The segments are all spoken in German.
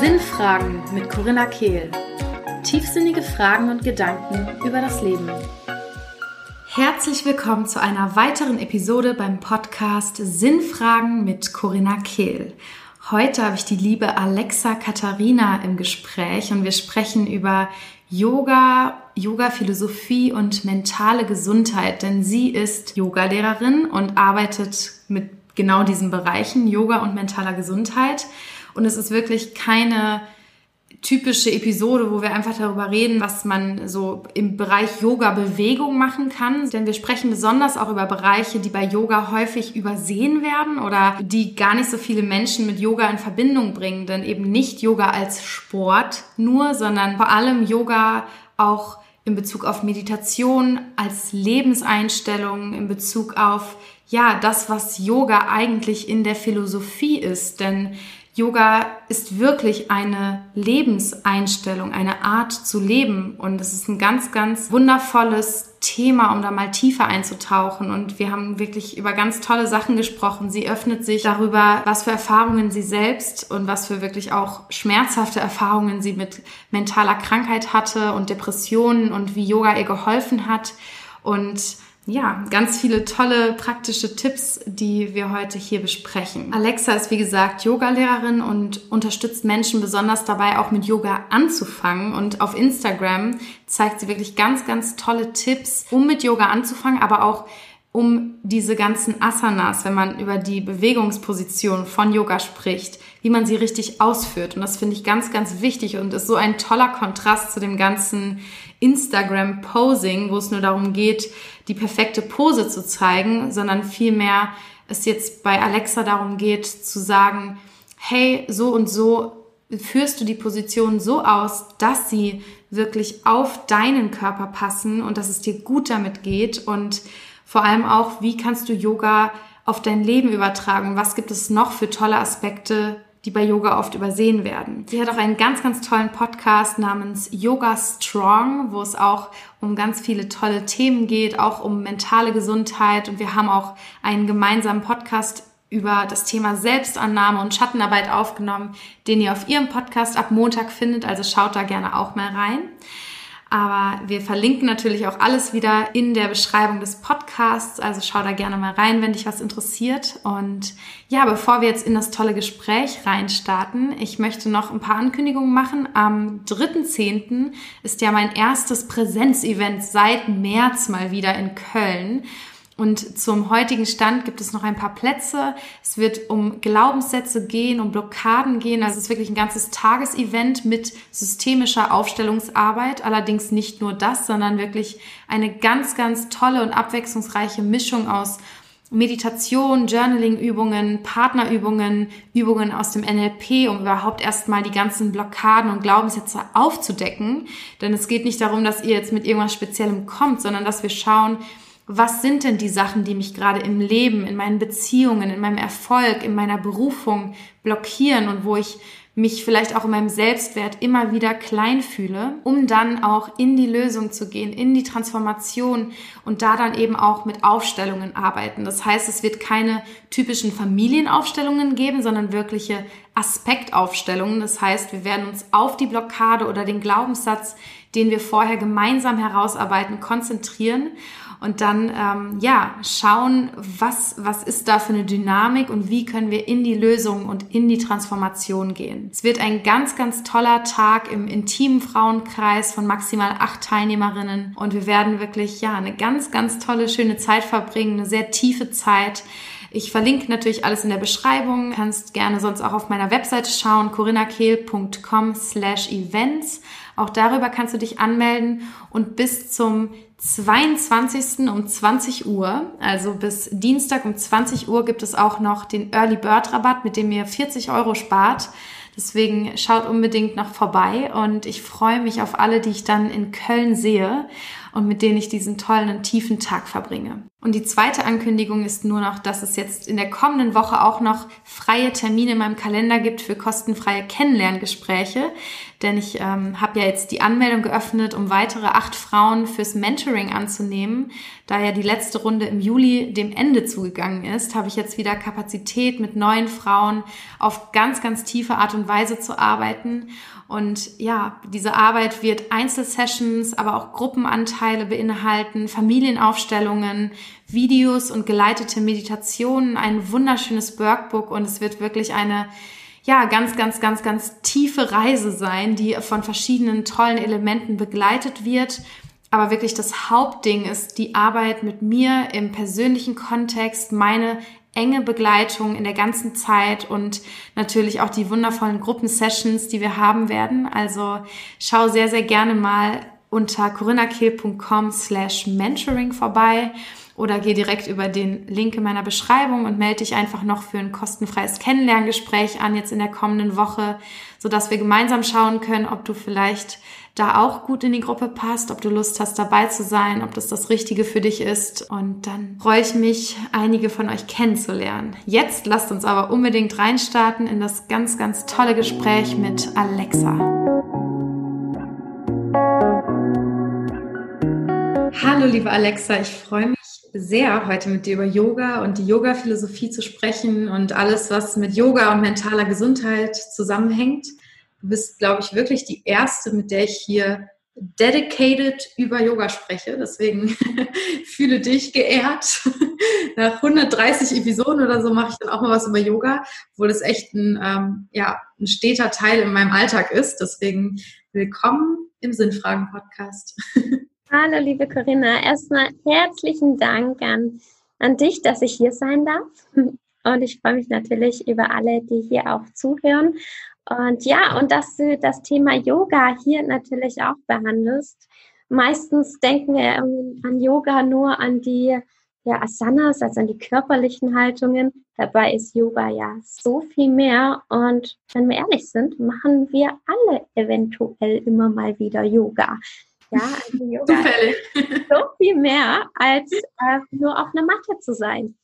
Sinnfragen mit Corinna Kehl. Tiefsinnige Fragen und Gedanken über das Leben. Herzlich willkommen zu einer weiteren Episode beim Podcast Sinnfragen mit Corinna Kehl. Heute habe ich die liebe Alexa Katharina im Gespräch und wir sprechen über Yoga, Yoga-Philosophie und mentale Gesundheit, denn sie ist Yogalehrerin und arbeitet mit genau diesen Bereichen, Yoga und mentaler Gesundheit. Und es ist wirklich keine typische Episode, wo wir einfach darüber reden, was man so im Bereich Yoga-Bewegung machen kann. Denn wir sprechen besonders auch über Bereiche, die bei Yoga häufig übersehen werden oder die gar nicht so viele Menschen mit Yoga in Verbindung bringen. Denn eben nicht Yoga als Sport nur, sondern vor allem Yoga auch in Bezug auf Meditation, als Lebenseinstellung, in Bezug auf ja, das, was Yoga eigentlich in der Philosophie ist. Denn Yoga ist wirklich eine Lebenseinstellung, eine Art zu leben. Und es ist ein ganz, ganz wundervolles Thema, um da mal tiefer einzutauchen. Und wir haben wirklich über ganz tolle Sachen gesprochen. Sie öffnet sich darüber, was für Erfahrungen sie selbst und was für wirklich auch schmerzhafte Erfahrungen sie mit mentaler Krankheit hatte und Depressionen und wie Yoga ihr geholfen hat. Und ja, ganz viele tolle praktische Tipps, die wir heute hier besprechen. Alexa ist wie gesagt Yogalehrerin und unterstützt Menschen besonders dabei, auch mit Yoga anzufangen. Und auf Instagram zeigt sie wirklich ganz, ganz tolle Tipps, um mit Yoga anzufangen, aber auch um diese ganzen Asanas, wenn man über die Bewegungsposition von Yoga spricht, wie man sie richtig ausführt. Und das finde ich ganz, ganz wichtig und ist so ein toller Kontrast zu dem ganzen Instagram-Posing, wo es nur darum geht, die perfekte Pose zu zeigen, sondern vielmehr es jetzt bei Alexa darum geht zu sagen, hey, so und so führst du die Position so aus, dass sie wirklich auf deinen Körper passen und dass es dir gut damit geht und vor allem auch, wie kannst du Yoga auf dein Leben übertragen? Was gibt es noch für tolle Aspekte, die bei Yoga oft übersehen werden? Sie hat auch einen ganz, ganz tollen Podcast namens Yoga Strong, wo es auch um ganz viele tolle Themen geht, auch um mentale Gesundheit. Und wir haben auch einen gemeinsamen Podcast über das Thema Selbstannahme und Schattenarbeit aufgenommen, den ihr auf ihrem Podcast ab Montag findet. Also schaut da gerne auch mal rein. Aber wir verlinken natürlich auch alles wieder in der Beschreibung des Podcasts. Also schau da gerne mal rein, wenn dich was interessiert. Und ja, bevor wir jetzt in das tolle Gespräch reinstarten, ich möchte noch ein paar Ankündigungen machen. Am 3.10. ist ja mein erstes Präsenzevent seit März mal wieder in Köln. Und zum heutigen Stand gibt es noch ein paar Plätze. Es wird um Glaubenssätze gehen, um Blockaden gehen. Also es ist wirklich ein ganzes Tagesevent mit systemischer Aufstellungsarbeit. Allerdings nicht nur das, sondern wirklich eine ganz, ganz tolle und abwechslungsreiche Mischung aus Meditation, Journaling-Übungen, Partnerübungen, Übungen aus dem NLP, um überhaupt erstmal die ganzen Blockaden und Glaubenssätze aufzudecken. Denn es geht nicht darum, dass ihr jetzt mit irgendwas Speziellem kommt, sondern dass wir schauen, was sind denn die Sachen, die mich gerade im Leben, in meinen Beziehungen, in meinem Erfolg, in meiner Berufung blockieren und wo ich mich vielleicht auch in meinem Selbstwert immer wieder klein fühle, um dann auch in die Lösung zu gehen, in die Transformation und da dann eben auch mit Aufstellungen arbeiten. Das heißt, es wird keine typischen Familienaufstellungen geben, sondern wirkliche Aspektaufstellungen. Das heißt, wir werden uns auf die Blockade oder den Glaubenssatz, den wir vorher gemeinsam herausarbeiten, konzentrieren und dann ähm, ja schauen, was was ist da für eine Dynamik und wie können wir in die Lösung und in die Transformation gehen. Es wird ein ganz ganz toller Tag im intimen Frauenkreis von maximal acht Teilnehmerinnen und wir werden wirklich ja eine ganz ganz tolle schöne Zeit verbringen, eine sehr tiefe Zeit. Ich verlinke natürlich alles in der Beschreibung. Kannst gerne sonst auch auf meiner Webseite schauen, corinnakehl.com slash events. Auch darüber kannst du dich anmelden und bis zum 22. um 20 Uhr, also bis Dienstag um 20 Uhr gibt es auch noch den Early Bird Rabatt, mit dem ihr 40 Euro spart. Deswegen schaut unbedingt noch vorbei und ich freue mich auf alle, die ich dann in Köln sehe. und mit denen ich diesen tollen und tiefen Tag verbringe. Und die zweite Ankündigung ist nur noch, dass es jetzt in der kommenden Woche auch noch freie Termine in meinem Kalender gibt für kostenfreie Kennenlerngespräche. Denn ich ähm, habe ja jetzt die Anmeldung geöffnet, um weitere acht Frauen fürs Mentoring anzunehmen. Da ja die letzte Runde im Juli dem Ende zugegangen ist, habe ich jetzt wieder Kapazität, mit neuen Frauen auf ganz, ganz tiefe Art und Weise zu arbeiten. Und ja, diese Arbeit wird Einzelsessions, aber auch Gruppenanteile beinhalten, Familienaufstellungen, Videos und geleitete Meditationen, ein wunderschönes Workbook und es wird wirklich eine ja, ganz, ganz, ganz, ganz tiefe Reise sein, die von verschiedenen tollen Elementen begleitet wird. Aber wirklich das Hauptding ist die Arbeit mit mir im persönlichen Kontext, meine enge Begleitung in der ganzen Zeit und natürlich auch die wundervollen Gruppensessions, die wir haben werden. Also schau sehr, sehr gerne mal unter corinnakiel.com slash mentoring vorbei oder geh direkt über den Link in meiner Beschreibung und melde dich einfach noch für ein kostenfreies Kennenlerngespräch an jetzt in der kommenden Woche, sodass wir gemeinsam schauen können, ob du vielleicht da auch gut in die Gruppe passt, ob du Lust hast dabei zu sein, ob das das Richtige für dich ist. Und dann freue ich mich, einige von euch kennenzulernen. Jetzt lasst uns aber unbedingt reinstarten in das ganz, ganz tolle Gespräch mit Alexa. Hallo, liebe Alexa, ich freue mich sehr, heute mit dir über Yoga und die Yoga-Philosophie zu sprechen und alles, was mit Yoga und mentaler Gesundheit zusammenhängt. Du bist, glaube ich, wirklich die erste, mit der ich hier dedicated über Yoga spreche. Deswegen fühle dich geehrt. Nach 130 Episoden oder so mache ich dann auch mal was über Yoga, obwohl das echt ein, ähm, ja, ein steter Teil in meinem Alltag ist. Deswegen willkommen im Sinnfragen-Podcast. Hallo, liebe Corinna. Erstmal herzlichen Dank an, an dich, dass ich hier sein darf. Und ich freue mich natürlich über alle, die hier auch zuhören und ja, und dass du das Thema Yoga hier natürlich auch behandelst. Meistens denken wir an Yoga nur an die ja, Asanas, also an die körperlichen Haltungen. Dabei ist Yoga ja so viel mehr. Und wenn wir ehrlich sind, machen wir alle eventuell immer mal wieder Yoga. Ja, also Yoga Zufällig. ist so viel mehr, als äh, nur auf einer Matte zu sein.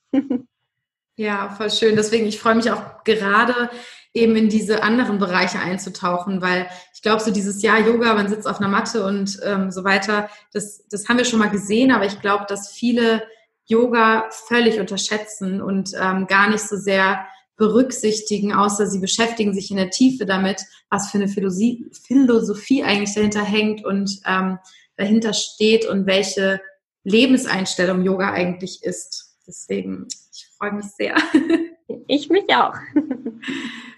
Ja, voll schön. Deswegen, ich freue mich auch gerade eben in diese anderen Bereiche einzutauchen, weil ich glaube, so dieses Jahr Yoga, man sitzt auf einer Matte und ähm, so weiter, das, das haben wir schon mal gesehen, aber ich glaube, dass viele Yoga völlig unterschätzen und ähm, gar nicht so sehr berücksichtigen, außer sie beschäftigen sich in der Tiefe damit, was für eine Philosophie, Philosophie eigentlich dahinter hängt und ähm, dahinter steht und welche Lebenseinstellung Yoga eigentlich ist. Deswegen freue mich sehr. Ich mich auch.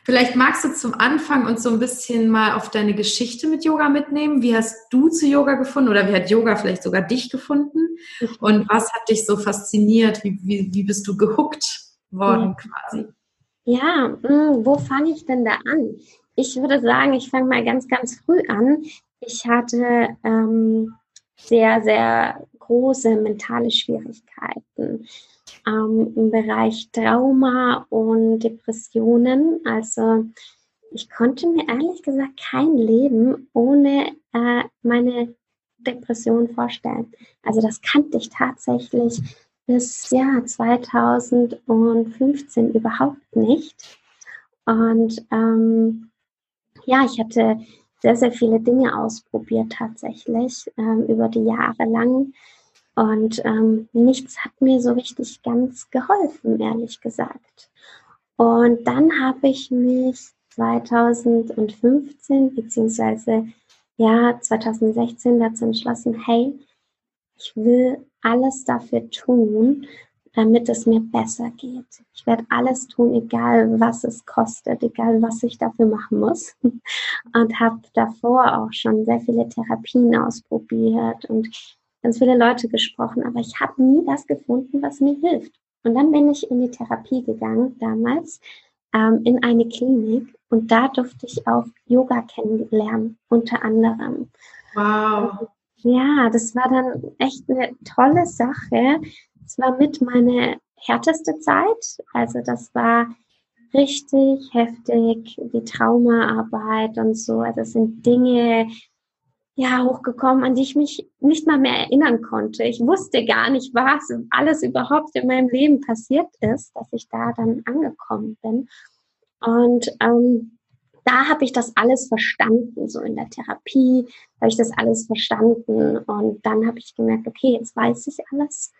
Vielleicht magst du zum Anfang uns so ein bisschen mal auf deine Geschichte mit Yoga mitnehmen. Wie hast du zu Yoga gefunden oder wie hat Yoga vielleicht sogar dich gefunden? Und was hat dich so fasziniert? Wie, wie, wie bist du gehuckt worden quasi? Ja, hm, wo fange ich denn da an? Ich würde sagen, ich fange mal ganz, ganz früh an. Ich hatte ähm, sehr, sehr große mentale Schwierigkeiten ähm, im Bereich Trauma und Depressionen. Also ich konnte mir ehrlich gesagt kein Leben ohne äh, meine Depression vorstellen. Also das kannte ich tatsächlich bis ja 2015 überhaupt nicht. Und ähm, ja, ich hatte sehr, sehr viele Dinge ausprobiert tatsächlich ähm, über die Jahre lang. Und ähm, nichts hat mir so richtig ganz geholfen, ehrlich gesagt. Und dann habe ich mich 2015 beziehungsweise ja 2016 dazu entschlossen, hey, ich will alles dafür tun, damit es mir besser geht. Ich werde alles tun, egal was es kostet, egal was ich dafür machen muss. Und habe davor auch schon sehr viele Therapien ausprobiert und ganz viele Leute gesprochen, aber ich habe nie das gefunden, was mir hilft. Und dann bin ich in die Therapie gegangen, damals, ähm, in eine Klinik und da durfte ich auch Yoga kennenlernen, unter anderem. Wow. Ja, das war dann echt eine tolle Sache. Es war mit meine härteste Zeit. Also das war richtig heftig, die Traumaarbeit und so. Also das sind Dinge, ja, hochgekommen, an die ich mich nicht mal mehr erinnern konnte. Ich wusste gar nicht, was alles überhaupt in meinem Leben passiert ist, dass ich da dann angekommen bin. Und ähm, da habe ich das alles verstanden, so in der Therapie habe ich das alles verstanden und dann habe ich gemerkt, okay, jetzt weiß ich alles,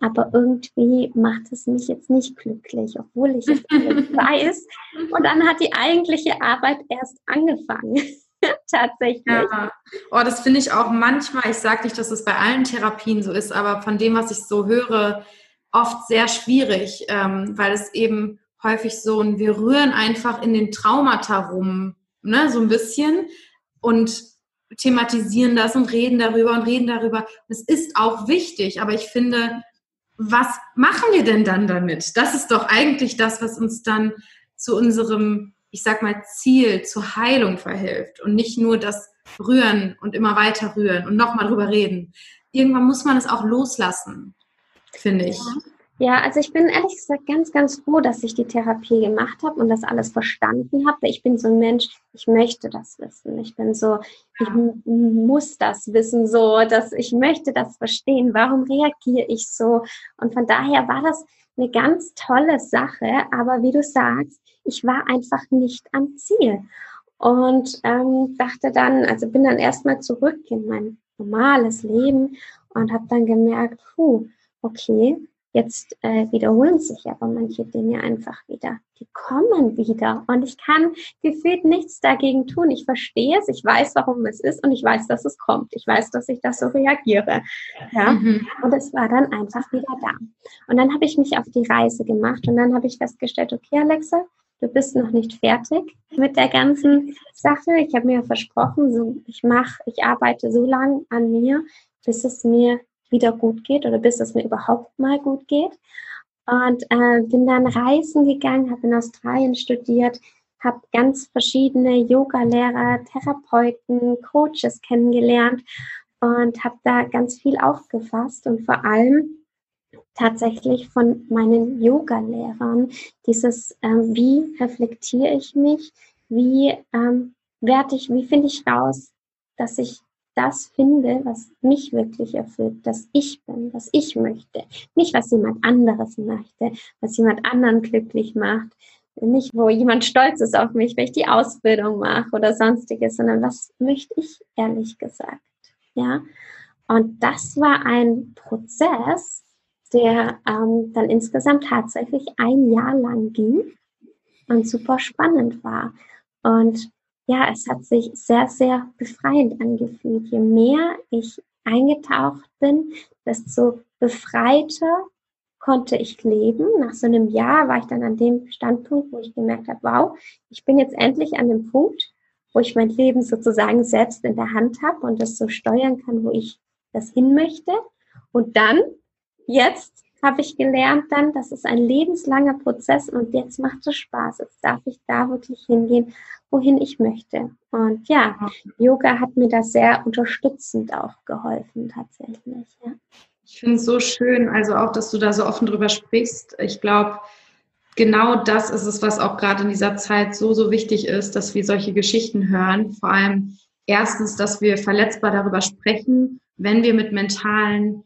aber irgendwie macht es mich jetzt nicht glücklich, obwohl ich es weiß. Und dann hat die eigentliche Arbeit erst angefangen. Tatsächlich. Ja. Oh, das finde ich auch manchmal, ich sage nicht, dass es bei allen Therapien so ist, aber von dem, was ich so höre, oft sehr schwierig, ähm, weil es eben häufig so ein, wir rühren einfach in den Traumata rum, ne, so ein bisschen und thematisieren das und reden darüber und reden darüber. Es ist auch wichtig, aber ich finde, was machen wir denn dann damit? Das ist doch eigentlich das, was uns dann zu unserem, ich sag mal, Ziel, zur Heilung verhilft und nicht nur das Rühren und immer weiter rühren und nochmal drüber reden. Irgendwann muss man es auch loslassen, finde ich. Ja. Ja, also ich bin ehrlich gesagt ganz, ganz froh, dass ich die Therapie gemacht habe und das alles verstanden habe. Ich bin so ein Mensch, ich möchte das wissen. Ich bin so, ich muss das wissen, so, dass ich möchte das verstehen. Warum reagiere ich so? Und von daher war das eine ganz tolle Sache. Aber wie du sagst, ich war einfach nicht am Ziel und ähm, dachte dann, also bin dann erstmal zurück in mein normales Leben und habe dann gemerkt, puh, okay, Jetzt äh, wiederholen sich aber manche Dinge einfach wieder. Die kommen wieder und ich kann gefühlt nichts dagegen tun. Ich verstehe es, ich weiß, warum es ist und ich weiß, dass es kommt. Ich weiß, dass ich das so reagiere. Ja? Mhm. Und es war dann einfach wieder da. Und dann habe ich mich auf die Reise gemacht und dann habe ich festgestellt, okay, Alexa, du bist noch nicht fertig mit der ganzen Sache. Ich habe mir versprochen, so, ich mache, ich arbeite so lange an mir, bis es mir wieder gut geht oder bis es mir überhaupt mal gut geht. Und äh, bin dann reisen gegangen, habe in Australien studiert, habe ganz verschiedene Yoga-Lehrer, Therapeuten, Coaches kennengelernt und habe da ganz viel aufgefasst und vor allem tatsächlich von meinen Yoga-Lehrern dieses, ähm, wie reflektiere ich mich, wie ähm, werde ich, wie finde ich raus, dass ich das finde, was mich wirklich erfüllt, dass ich bin, was ich möchte. Nicht, was jemand anderes möchte, was jemand anderen glücklich macht. Nicht, wo jemand stolz ist auf mich, wenn ich die Ausbildung mache oder sonstiges, sondern was möchte ich ehrlich gesagt. Ja. Und das war ein Prozess, der ähm, dann insgesamt tatsächlich ein Jahr lang ging und super spannend war. Und ja, es hat sich sehr, sehr befreiend angefühlt. Je mehr ich eingetaucht bin, desto befreiter konnte ich leben. Nach so einem Jahr war ich dann an dem Standpunkt, wo ich gemerkt habe, wow, ich bin jetzt endlich an dem Punkt, wo ich mein Leben sozusagen selbst in der Hand habe und das so steuern kann, wo ich das hin möchte. Und dann, jetzt habe ich gelernt dann, das ist ein lebenslanger Prozess und jetzt macht es Spaß. Jetzt darf ich da wirklich hingehen, wohin ich möchte. Und ja, Yoga hat mir da sehr unterstützend auch geholfen tatsächlich. Ja. Ich finde es so schön, also auch, dass du da so offen drüber sprichst. Ich glaube, genau das ist es, was auch gerade in dieser Zeit so, so wichtig ist, dass wir solche Geschichten hören. Vor allem erstens, dass wir verletzbar darüber sprechen, wenn wir mit mentalen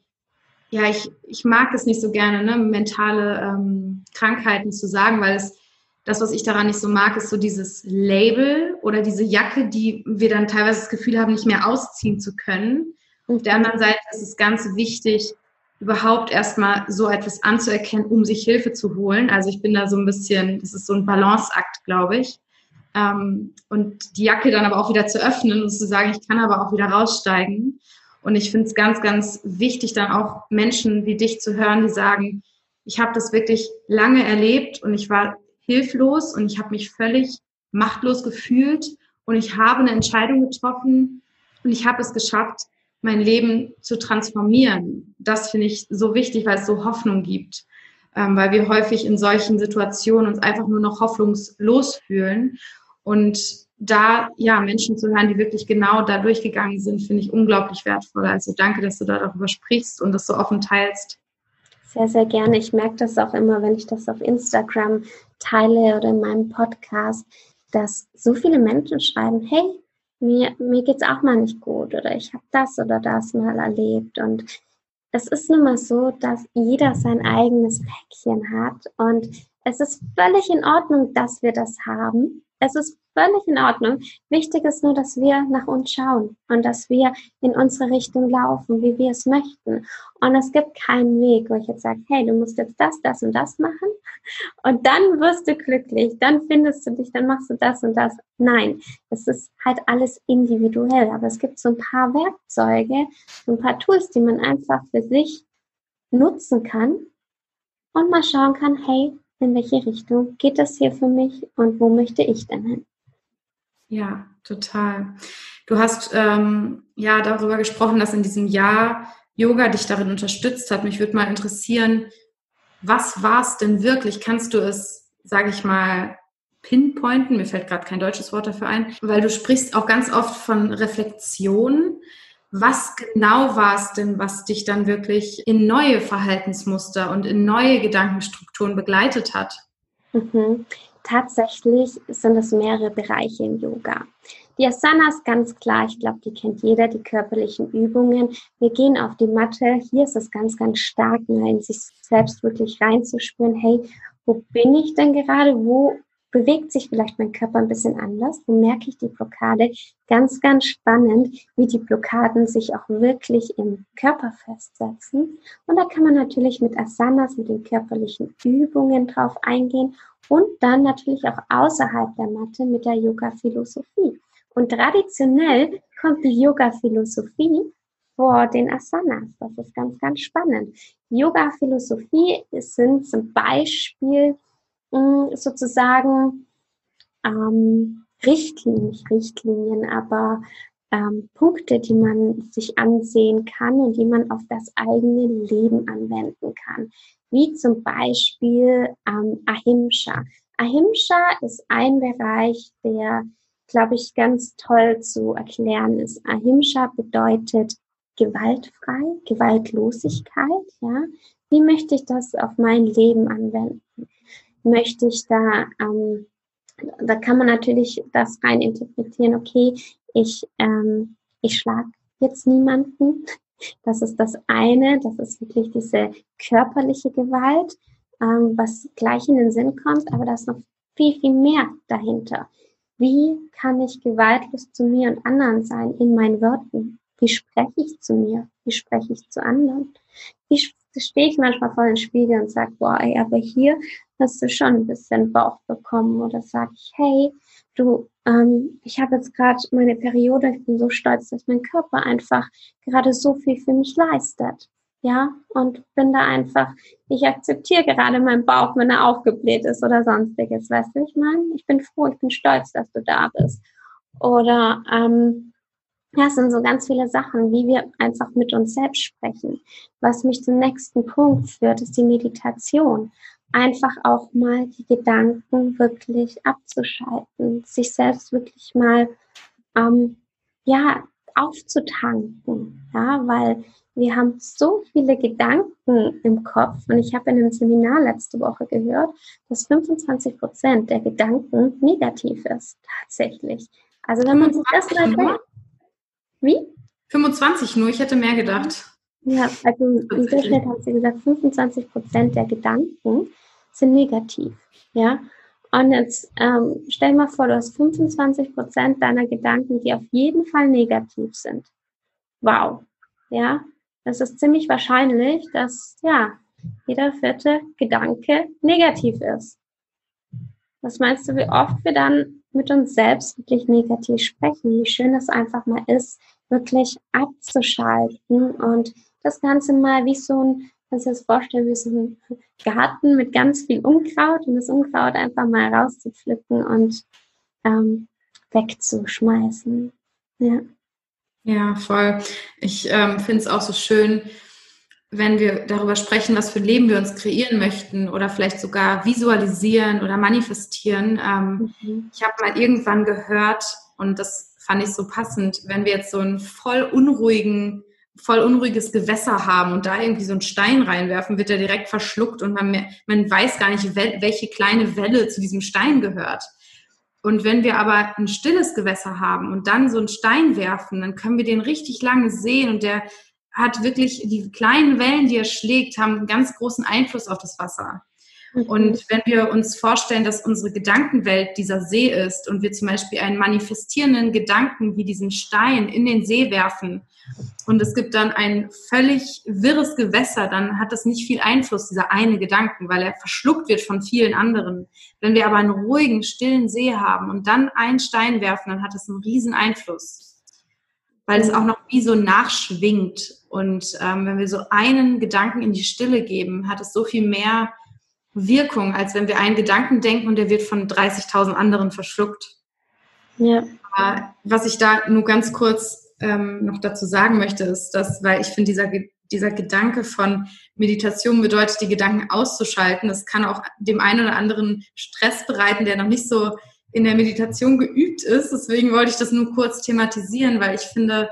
ja, ich, ich mag es nicht so gerne, ne, mentale ähm, Krankheiten zu sagen, weil es das, was ich daran nicht so mag, ist so dieses Label oder diese Jacke, die wir dann teilweise das Gefühl haben, nicht mehr ausziehen zu können. Auf der anderen Seite ist es ganz wichtig, überhaupt erstmal so etwas anzuerkennen, um sich Hilfe zu holen. Also ich bin da so ein bisschen, das ist so ein Balanceakt, glaube ich. Ähm, und die Jacke dann aber auch wieder zu öffnen und zu sagen, ich kann aber auch wieder raussteigen. Und ich finde es ganz, ganz wichtig, dann auch Menschen wie dich zu hören, die sagen, ich habe das wirklich lange erlebt und ich war hilflos und ich habe mich völlig machtlos gefühlt und ich habe eine Entscheidung getroffen und ich habe es geschafft, mein Leben zu transformieren. Das finde ich so wichtig, weil es so Hoffnung gibt, ähm, weil wir häufig in solchen Situationen uns einfach nur noch hoffnungslos fühlen und da ja Menschen zu hören, die wirklich genau da durchgegangen sind, finde ich unglaublich wertvoll. Also danke, dass du da darüber sprichst und das so offen teilst. Sehr, sehr gerne. Ich merke das auch immer, wenn ich das auf Instagram teile oder in meinem Podcast, dass so viele Menschen schreiben, hey, mir, mir geht es auch mal nicht gut oder ich habe das oder das mal erlebt. Und es ist nun mal so, dass jeder sein eigenes Päckchen hat und es ist völlig in Ordnung, dass wir das haben. Es ist völlig in Ordnung. Wichtig ist nur, dass wir nach uns schauen und dass wir in unsere Richtung laufen, wie wir es möchten. Und es gibt keinen Weg, wo ich jetzt sage, hey, du musst jetzt das, das und das machen und dann wirst du glücklich, dann findest du dich, dann machst du das und das. Nein, es ist halt alles individuell, aber es gibt so ein paar Werkzeuge, so ein paar Tools, die man einfach für sich nutzen kann und mal schauen kann, hey, in welche Richtung geht das hier für mich und wo möchte ich denn hin? Ja, total. Du hast ähm, ja darüber gesprochen, dass in diesem Jahr Yoga dich darin unterstützt hat. Mich würde mal interessieren, was war es denn wirklich? Kannst du es, sage ich mal, pinpointen? Mir fällt gerade kein deutsches Wort dafür ein, weil du sprichst auch ganz oft von Reflexion. Was genau war es denn, was dich dann wirklich in neue Verhaltensmuster und in neue Gedankenstrukturen begleitet hat? Mhm. Tatsächlich sind es mehrere Bereiche im Yoga. Die Asanas, ganz klar, ich glaube, die kennt jeder, die körperlichen Übungen. Wir gehen auf die Matte. Hier ist es ganz, ganz stark, in sich selbst wirklich reinzuspüren. Hey, wo bin ich denn gerade? Wo bewegt sich vielleicht mein Körper ein bisschen anders, dann merke ich die Blockade. Ganz, ganz spannend, wie die Blockaden sich auch wirklich im Körper festsetzen. Und da kann man natürlich mit Asanas, mit den körperlichen Übungen drauf eingehen und dann natürlich auch außerhalb der Matte mit der Yoga-Philosophie. Und traditionell kommt die Yoga-Philosophie vor den Asanas. Das ist ganz, ganz spannend. Yoga-Philosophie sind zum Beispiel sozusagen ähm, Richtlinien, nicht Richtlinien, aber ähm, Punkte, die man sich ansehen kann und die man auf das eigene Leben anwenden kann. Wie zum Beispiel ähm, Ahimsa. Ahimsa ist ein Bereich, der, glaube ich, ganz toll zu erklären ist. Ahimsa bedeutet gewaltfrei, Gewaltlosigkeit, ja. Wie möchte ich das auf mein Leben anwenden? Möchte ich da, ähm, da kann man natürlich das rein interpretieren, okay, ich, ähm, ich schlage jetzt niemanden. Das ist das eine, das ist wirklich diese körperliche Gewalt, ähm, was gleich in den Sinn kommt, aber da ist noch viel, viel mehr dahinter. Wie kann ich gewaltlos zu mir und anderen sein in meinen Worten? Wie spreche ich zu mir? Wie spreche ich zu anderen? Wie stehe ich manchmal vor den Spiegel und sage, boah, ey, aber hier hast du schon ein bisschen Bauch bekommen oder sag ich, hey, du, ähm, ich habe jetzt gerade meine Periode, ich bin so stolz, dass mein Körper einfach gerade so viel für mich leistet. Ja, und bin da einfach, ich akzeptiere gerade meinen Bauch, wenn er aufgebläht ist oder sonstiges, weißt du, ich meine, ich bin froh, ich bin stolz, dass du da bist. Oder ähm, ja, es sind so ganz viele Sachen, wie wir einfach mit uns selbst sprechen. Was mich zum nächsten Punkt führt, ist die Meditation einfach auch mal die Gedanken wirklich abzuschalten, sich selbst wirklich mal ähm, ja aufzutanken, ja, weil wir haben so viele Gedanken im Kopf und ich habe in einem Seminar letzte Woche gehört, dass 25 Prozent der Gedanken negativ ist tatsächlich. Also wenn man sich das mal denkt, wie? 25 nur, ich hätte mehr gedacht. Ja, also im Durchschnitt haben sie gesagt, 25 Prozent der Gedanken sind negativ. Ja, und jetzt ähm, stell mal vor, du hast 25 Prozent deiner Gedanken, die auf jeden Fall negativ sind. Wow. Ja, das ist ziemlich wahrscheinlich, dass ja jeder vierte Gedanke negativ ist. Was meinst du, wie oft wir dann mit uns selbst wirklich negativ sprechen? Wie schön es einfach mal ist, wirklich abzuschalten und das Ganze mal wie so ein kannst dir das vorstellen wie so ein Garten mit ganz viel Unkraut und das Unkraut einfach mal rauszupflücken und ähm, wegzuschmeißen. Ja. Ja, voll. Ich ähm, finde es auch so schön, wenn wir darüber sprechen, was für ein Leben wir uns kreieren möchten oder vielleicht sogar visualisieren oder manifestieren. Ähm, mhm. Ich habe mal irgendwann gehört, und das fand ich so passend, wenn wir jetzt so einen voll unruhigen voll unruhiges Gewässer haben und da irgendwie so einen Stein reinwerfen, wird er direkt verschluckt und man, man weiß gar nicht, welche kleine Welle zu diesem Stein gehört. Und wenn wir aber ein stilles Gewässer haben und dann so einen Stein werfen, dann können wir den richtig lange sehen und der hat wirklich, die kleinen Wellen, die er schlägt, haben einen ganz großen Einfluss auf das Wasser. Mhm. Und wenn wir uns vorstellen, dass unsere Gedankenwelt dieser See ist und wir zum Beispiel einen manifestierenden Gedanken wie diesen Stein in den See werfen und es gibt dann ein völlig wirres Gewässer, dann hat das nicht viel Einfluss, dieser eine Gedanken, weil er verschluckt wird von vielen anderen. Wenn wir aber einen ruhigen, stillen See haben und dann einen Stein werfen, dann hat das einen riesen Einfluss, weil es auch noch wie so nachschwingt. Und ähm, wenn wir so einen Gedanken in die Stille geben, hat es so viel mehr Wirkung, als wenn wir einen Gedanken denken und der wird von 30.000 anderen verschluckt. Ja. Aber was ich da nur ganz kurz ähm, noch dazu sagen möchte, ist, dass, weil ich finde, dieser, dieser Gedanke von Meditation bedeutet, die Gedanken auszuschalten. Das kann auch dem einen oder anderen Stress bereiten, der noch nicht so in der Meditation geübt ist. Deswegen wollte ich das nur kurz thematisieren, weil ich finde,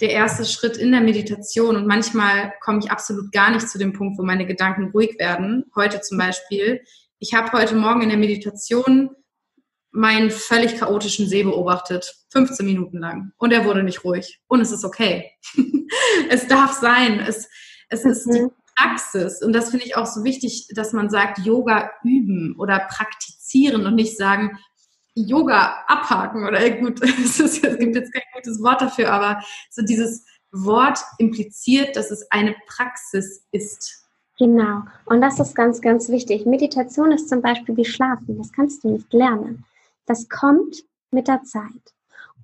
der erste Schritt in der Meditation und manchmal komme ich absolut gar nicht zu dem Punkt, wo meine Gedanken ruhig werden. Heute zum Beispiel. Ich habe heute Morgen in der Meditation meinen völlig chaotischen See beobachtet, 15 Minuten lang. Und er wurde nicht ruhig. Und es ist okay. es darf sein. Es, es ist die mhm. Praxis. Und das finde ich auch so wichtig, dass man sagt, Yoga üben oder praktizieren und nicht sagen, Yoga abhaken oder gut, es, ist, es gibt jetzt kein gutes Wort dafür, aber so dieses Wort impliziert, dass es eine Praxis ist. Genau. Und das ist ganz, ganz wichtig. Meditation ist zum Beispiel wie Schlafen. Das kannst du nicht lernen. Das kommt mit der Zeit.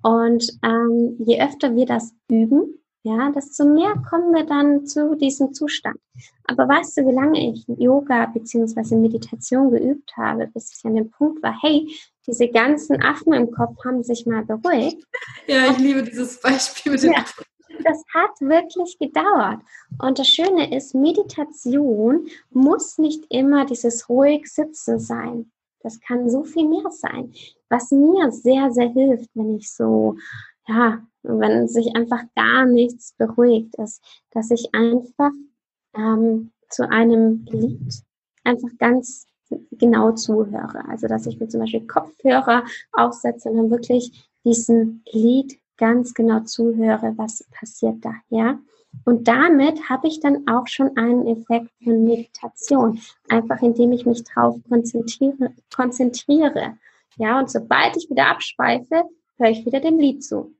Und ähm, je öfter wir das üben, ja, desto mehr kommen wir dann zu diesem Zustand. Aber weißt du, wie lange ich Yoga bzw. Meditation geübt habe, bis ich an dem Punkt war, hey, diese ganzen Affen im Kopf haben sich mal beruhigt. Ja, ich liebe dieses Beispiel mit den ja, Affen. Das hat wirklich gedauert. Und das Schöne ist, Meditation muss nicht immer dieses ruhig Sitzen sein. Das kann so viel mehr sein. Was mir sehr, sehr hilft, wenn ich so, ja, wenn sich einfach gar nichts beruhigt ist, dass ich einfach ähm, zu einem Lied einfach ganz genau zuhöre. Also dass ich mir zum Beispiel Kopfhörer aufsetze und dann wirklich diesen Lied ganz genau zuhöre, was passiert da, ja. Und damit habe ich dann auch schon einen Effekt von Meditation, einfach indem ich mich drauf konzentriere, konzentriere. Ja, und sobald ich wieder abschweife, höre ich wieder dem Lied zu.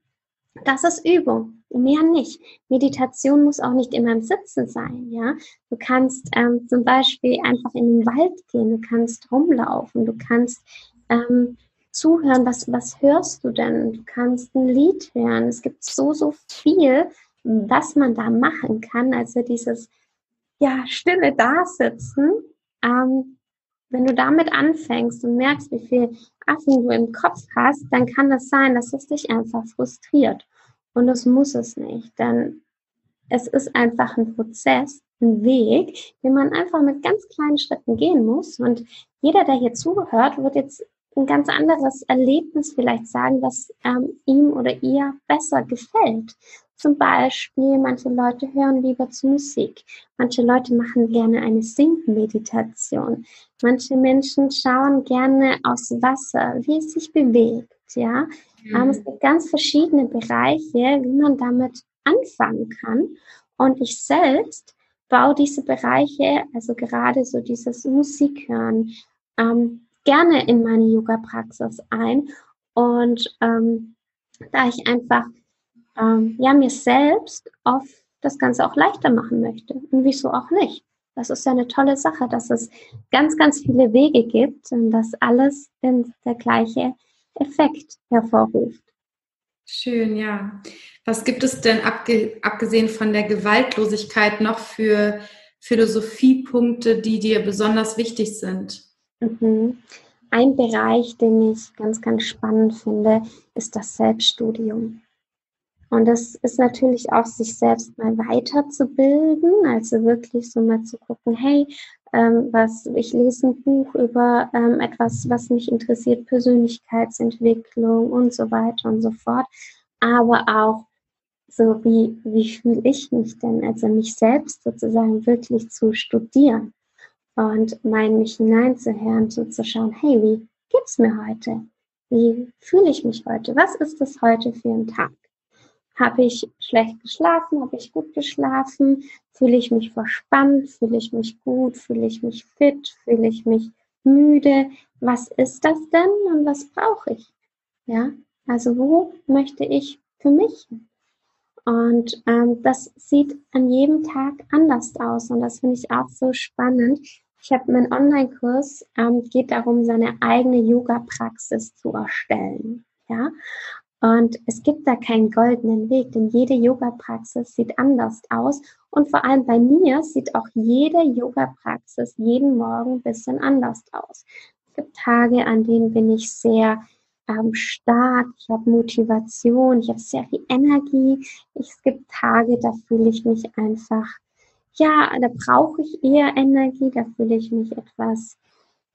Das ist Übung, mehr nicht. Meditation muss auch nicht immer im Sitzen sein, ja. Du kannst ähm, zum Beispiel einfach in den Wald gehen, du kannst rumlaufen, du kannst ähm, zuhören, was, was hörst du denn? Du kannst ein Lied hören. Es gibt so, so viel, was man da machen kann. Also dieses, ja, stille Dasitzen. Ähm, wenn du damit anfängst und merkst, wie viel Affen du im Kopf hast, dann kann das sein, dass es dich einfach frustriert. Und das muss es nicht, denn es ist einfach ein Prozess, ein Weg, den man einfach mit ganz kleinen Schritten gehen muss. Und jeder, der hier zuhört, wird jetzt ein ganz anderes Erlebnis vielleicht sagen, was ähm, ihm oder ihr besser gefällt. Zum Beispiel, manche Leute hören lieber zu Musik. Manche Leute machen gerne eine Singmeditation. Manche Menschen schauen gerne aus Wasser, wie es sich bewegt. Ja, mhm. ähm, es gibt ganz verschiedene Bereiche, wie man damit anfangen kann. Und ich selbst baue diese Bereiche, also gerade so dieses Musikhören, ähm, gerne in meine Yoga-Praxis ein. Und ähm, da ich einfach ähm, ja, mir selbst oft das Ganze auch leichter machen möchte. Und wieso auch nicht? Das ist ja eine tolle Sache, dass es ganz, ganz viele Wege gibt und dass alles den, der gleiche Effekt hervorruft. Schön, ja. Was gibt es denn abgesehen von der Gewaltlosigkeit noch für Philosophiepunkte, die dir besonders wichtig sind? Mhm. Ein Bereich, den ich ganz, ganz spannend finde, ist das Selbststudium. Und das ist natürlich auch, sich selbst mal weiterzubilden, also wirklich so mal zu gucken, hey, ähm, was, ich lese ein Buch über ähm, etwas, was mich interessiert, Persönlichkeitsentwicklung und so weiter und so fort. Aber auch so, wie, wie fühle ich mich denn, also mich selbst sozusagen wirklich zu studieren und mal in mich hineinzuhören, schauen, hey, wie geht's mir heute? Wie fühle ich mich heute? Was ist es heute für ein Tag? Habe ich schlecht geschlafen? Habe ich gut geschlafen? Fühle ich mich verspannt? Fühle ich mich gut? Fühle ich mich fit? Fühle ich mich müde? Was ist das denn und was brauche ich? Ja, also wo möchte ich für mich? Und ähm, das sieht an jedem Tag anders aus und das finde ich auch so spannend. Ich habe meinen Online-Kurs, ähm, geht darum, seine eigene Yoga-Praxis zu erstellen. Ja, und es gibt da keinen goldenen Weg, denn jede Yoga-Praxis sieht anders aus. Und vor allem bei mir sieht auch jede Yoga-Praxis jeden Morgen ein bisschen anders aus. Es gibt Tage, an denen bin ich sehr ähm, stark, ich habe Motivation, ich habe sehr viel Energie. Es gibt Tage, da fühle ich mich einfach, ja, da brauche ich eher Energie, da fühle ich mich etwas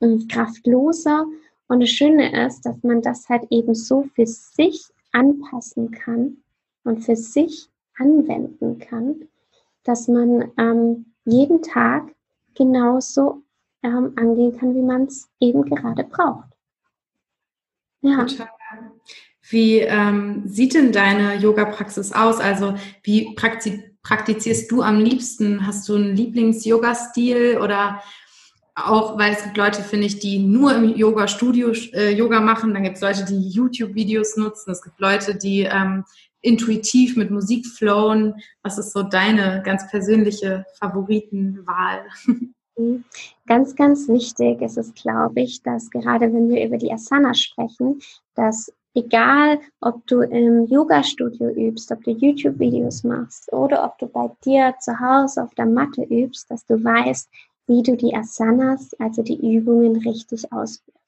äh, kraftloser. Und das Schöne ist, dass man das halt eben so für sich anpassen kann und für sich anwenden kann, dass man ähm, jeden Tag genauso ähm, angehen kann, wie man es eben gerade braucht. Ja. Wie ähm, sieht denn deine Yoga-Praxis aus? Also wie praktizierst du am liebsten? Hast du einen Lieblings-Yoga-Stil oder auch, weil es gibt Leute, finde ich, die nur im Yoga-Studio äh, Yoga machen. Dann gibt es Leute, die YouTube-Videos nutzen. Es gibt Leute, die ähm, intuitiv mit Musik flowen. Was ist so deine ganz persönliche Favoritenwahl? Mhm. Ganz, ganz wichtig ist es, glaube ich, dass gerade wenn wir über die Asana sprechen, dass egal, ob du im Yoga-Studio übst, ob du YouTube-Videos machst oder ob du bei dir zu Hause auf der Matte übst, dass du weißt, wie du die Asanas, also die Übungen richtig ausführst.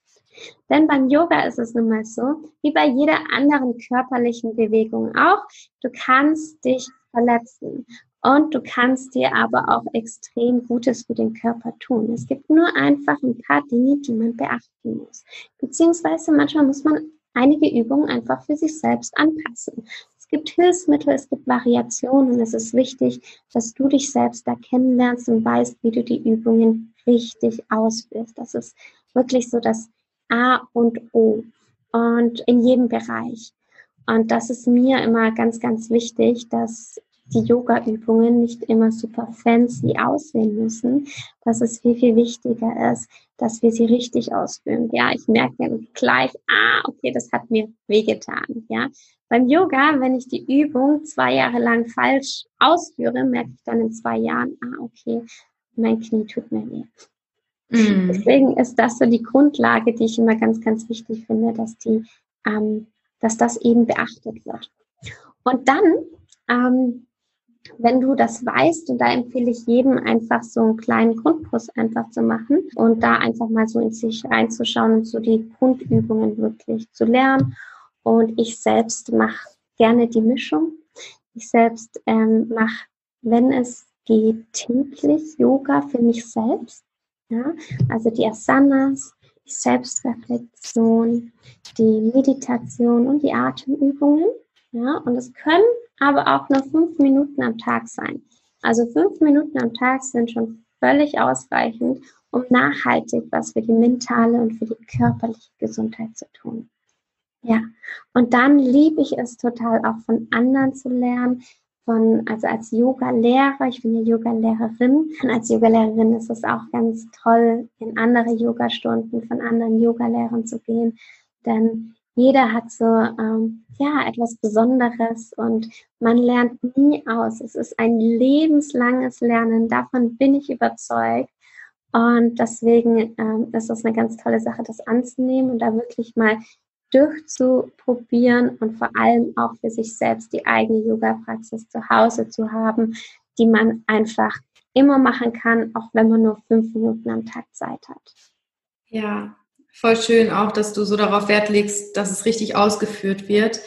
Denn beim Yoga ist es nun mal so, wie bei jeder anderen körperlichen Bewegung auch, du kannst dich verletzen und du kannst dir aber auch extrem Gutes für den Körper tun. Es gibt nur einfach ein paar Dinge, die man beachten muss. Beziehungsweise manchmal muss man einige Übungen einfach für sich selbst anpassen. Es gibt Hilfsmittel, es gibt Variationen und es ist wichtig, dass du dich selbst da kennenlernst und weißt, wie du die Übungen richtig ausführst. Das ist wirklich so das A und O und in jedem Bereich. Und das ist mir immer ganz, ganz wichtig, dass die Yoga-Übungen nicht immer super fancy aussehen müssen, dass es viel, viel wichtiger ist, dass wir sie richtig ausführen. Ja, ich merke gleich, ah, okay, das hat mir wehgetan. Ja, beim Yoga, wenn ich die Übung zwei Jahre lang falsch ausführe, merke ich dann in zwei Jahren, ah, okay, mein Knie tut mir weh. Mhm. Deswegen ist das so die Grundlage, die ich immer ganz, ganz wichtig finde, dass die, ähm, dass das eben beachtet wird. Und dann ähm, wenn du das weißt, und da empfehle ich jedem einfach so einen kleinen Grundkurs einfach zu machen und da einfach mal so in sich reinzuschauen und so die Grundübungen wirklich zu lernen. Und ich selbst mache gerne die Mischung. Ich selbst ähm, mache, wenn es geht, täglich Yoga für mich selbst. Ja? Also die Asanas, die Selbstreflexion, die Meditation und die Atemübungen. Ja, und es können aber auch nur fünf Minuten am Tag sein. Also fünf Minuten am Tag sind schon völlig ausreichend, um nachhaltig was für die mentale und für die körperliche Gesundheit zu tun. Ja, und dann liebe ich es total auch von anderen zu lernen, von, also als Yoga-Lehrer, ich bin ja Yoga-Lehrerin, und als Yoga-Lehrerin ist es auch ganz toll, in andere Yoga-Stunden von anderen Yoga-Lehrern zu gehen, denn jeder hat so ähm, ja etwas Besonderes und man lernt nie aus. Es ist ein lebenslanges Lernen. Davon bin ich überzeugt. Und deswegen ähm, ist das eine ganz tolle Sache, das anzunehmen und da wirklich mal durchzuprobieren und vor allem auch für sich selbst die eigene Yoga-Praxis zu Hause zu haben, die man einfach immer machen kann, auch wenn man nur fünf Minuten am Tag Zeit hat. Ja, voll schön auch, dass du so darauf Wert legst, dass es richtig ausgeführt wird.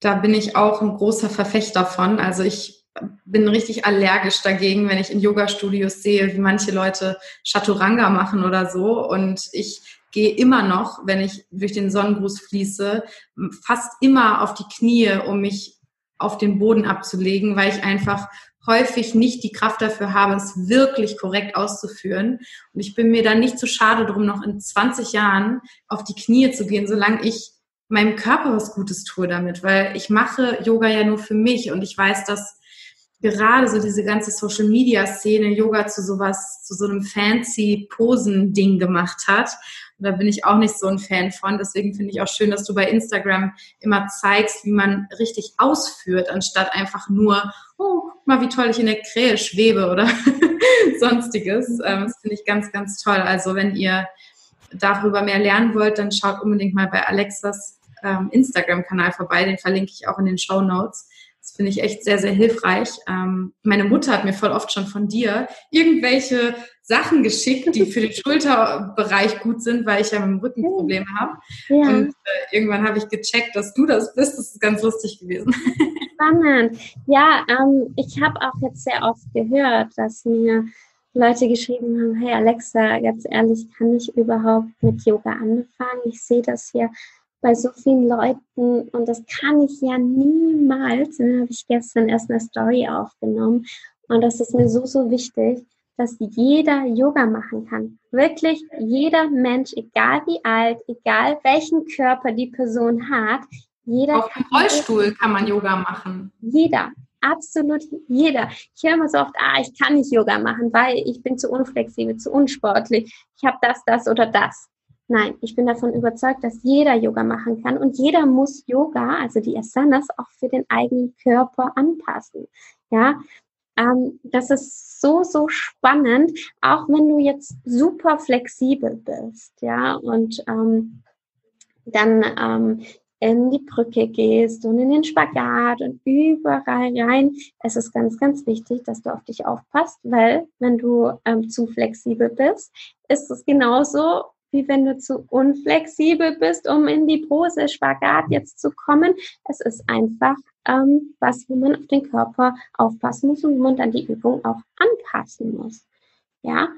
Da bin ich auch ein großer Verfechter von. Also ich bin richtig allergisch dagegen, wenn ich in Yoga-Studios sehe, wie manche Leute Chaturanga machen oder so. Und ich gehe immer noch, wenn ich durch den Sonnengruß fließe, fast immer auf die Knie, um mich auf den Boden abzulegen, weil ich einfach häufig nicht die Kraft dafür habe, es wirklich korrekt auszuführen. Und ich bin mir dann nicht zu schade drum, noch in 20 Jahren auf die Knie zu gehen, solange ich meinem Körper was Gutes tue damit, weil ich mache Yoga ja nur für mich und ich weiß, dass gerade so diese ganze Social Media Szene Yoga zu sowas, zu so einem fancy Posen-Ding gemacht hat. Und da bin ich auch nicht so ein Fan von. Deswegen finde ich auch schön, dass du bei Instagram immer zeigst, wie man richtig ausführt, anstatt einfach nur, oh, guck mal, wie toll ich in der Krähe schwebe oder sonstiges. Ähm, das finde ich ganz, ganz toll. Also wenn ihr darüber mehr lernen wollt, dann schaut unbedingt mal bei Alexas ähm, Instagram-Kanal vorbei. Den verlinke ich auch in den Show Notes. Finde ich echt sehr, sehr hilfreich. Ähm, meine Mutter hat mir voll oft schon von dir irgendwelche Sachen geschickt, die für den Schulterbereich gut sind, weil ich ja mit dem Rücken Probleme habe. Ja. Und äh, irgendwann habe ich gecheckt, dass du das bist. Das ist ganz lustig gewesen. Spannend. Ja, ähm, ich habe auch jetzt sehr oft gehört, dass mir Leute geschrieben haben, hey Alexa, ganz ehrlich, kann ich überhaupt mit Yoga anfangen? Ich sehe das hier bei so vielen Leuten und das kann ich ja niemals. dann habe ich gestern erst eine Story aufgenommen und das ist mir so, so wichtig, dass jeder Yoga machen kann. Wirklich jeder Mensch, egal wie alt, egal welchen Körper die Person hat, jeder. Auf dem Rollstuhl kann man Yoga machen. Jeder, absolut jeder. Ich höre immer so oft, ah, ich kann nicht Yoga machen, weil ich bin zu unflexibel, zu unsportlich. Ich habe das, das oder das. Nein, ich bin davon überzeugt, dass jeder Yoga machen kann und jeder muss Yoga, also die Asanas, auch für den eigenen Körper anpassen. Ja, ähm, das ist so, so spannend, auch wenn du jetzt super flexibel bist. Ja, und ähm, dann ähm, in die Brücke gehst und in den Spagat und überall rein. Es ist ganz, ganz wichtig, dass du auf dich aufpasst, weil wenn du ähm, zu flexibel bist, ist es genauso wie wenn du zu unflexibel bist, um in die Pose Spagat jetzt zu kommen. Es ist einfach ähm, was, wo man auf den Körper aufpassen muss und wo man dann die Übung auch anpassen muss. Ja,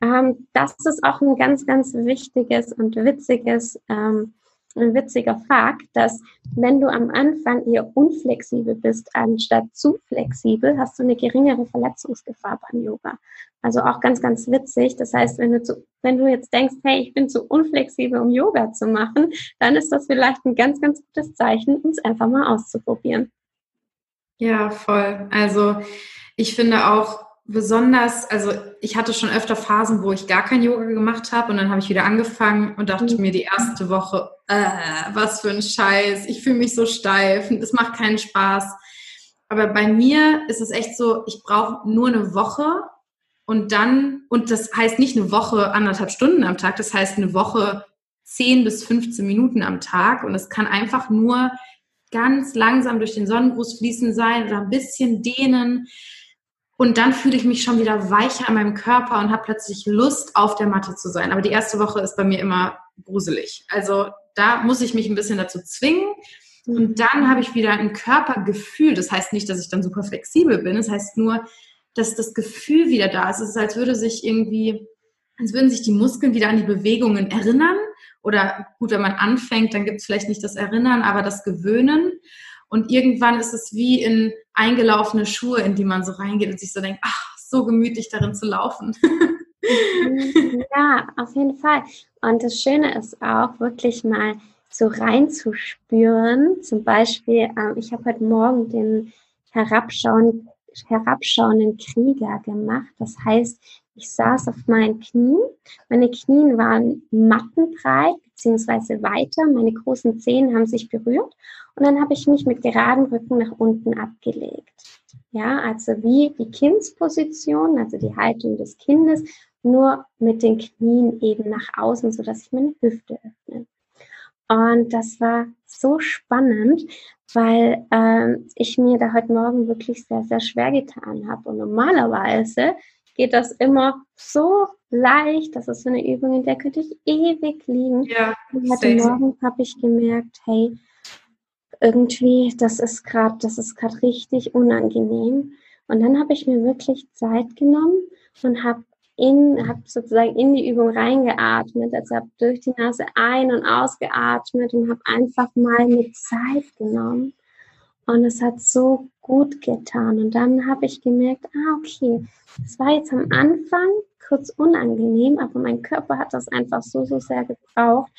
ähm, das ist auch ein ganz, ganz wichtiges und witziges ähm, ein witziger Fakt, dass wenn du am Anfang eher unflexibel bist, anstatt zu flexibel, hast du eine geringere Verletzungsgefahr beim Yoga. Also auch ganz, ganz witzig. Das heißt, wenn du, zu, wenn du jetzt denkst, hey, ich bin zu unflexibel, um Yoga zu machen, dann ist das vielleicht ein ganz, ganz gutes Zeichen, es einfach mal auszuprobieren. Ja, voll. Also ich finde auch, besonders, also ich hatte schon öfter Phasen, wo ich gar kein Yoga gemacht habe und dann habe ich wieder angefangen und dachte mhm. mir die erste Woche, äh, was für ein Scheiß, ich fühle mich so steif und es macht keinen Spaß. Aber bei mir ist es echt so, ich brauche nur eine Woche und dann, und das heißt nicht eine Woche anderthalb Stunden am Tag, das heißt eine Woche 10 bis 15 Minuten am Tag und es kann einfach nur ganz langsam durch den Sonnengruß fließen sein oder ein bisschen dehnen und dann fühle ich mich schon wieder weicher an meinem Körper und habe plötzlich Lust, auf der Matte zu sein. Aber die erste Woche ist bei mir immer gruselig. Also da muss ich mich ein bisschen dazu zwingen. Und mhm. dann habe ich wieder ein Körpergefühl. Das heißt nicht, dass ich dann super flexibel bin. Das heißt nur, dass das Gefühl wieder da ist. Es ist, als würde sich irgendwie, als würden sich die Muskeln wieder an die Bewegungen erinnern. Oder gut, wenn man anfängt, dann gibt es vielleicht nicht das Erinnern, aber das Gewöhnen. Und irgendwann ist es wie in eingelaufene Schuhe, in die man so reingeht und sich so denkt, ach, so gemütlich darin zu laufen. ja, auf jeden Fall. Und das Schöne ist auch, wirklich mal so reinzuspüren. Zum Beispiel, äh, ich habe heute Morgen den herabschauenden, herabschauenden Krieger gemacht. Das heißt, ich saß auf meinen Knien. Meine Knien waren mattenbreit beziehungsweise weiter. Meine großen Zehen haben sich berührt. Und dann habe ich mich mit geradem Rücken nach unten abgelegt. Ja, also wie die Kindsposition, also die Haltung des Kindes, nur mit den Knien eben nach außen, sodass ich meine Hüfte öffne. Und das war so spannend, weil ähm, ich mir da heute Morgen wirklich sehr, sehr schwer getan habe. Und normalerweise geht das immer so leicht. Das ist so eine Übung, in der könnte ich ewig liegen. Ja, und heute Morgen habe ich gemerkt, hey, irgendwie, das ist gerade, das ist gerade richtig unangenehm. Und dann habe ich mir wirklich Zeit genommen und habe in, habe sozusagen in die Übung reingeatmet, also habe durch die Nase ein- und ausgeatmet und habe einfach mal mit Zeit genommen. Und es hat so gut getan. Und dann habe ich gemerkt, ah, okay, es war jetzt am Anfang kurz unangenehm, aber mein Körper hat das einfach so, so sehr gebraucht.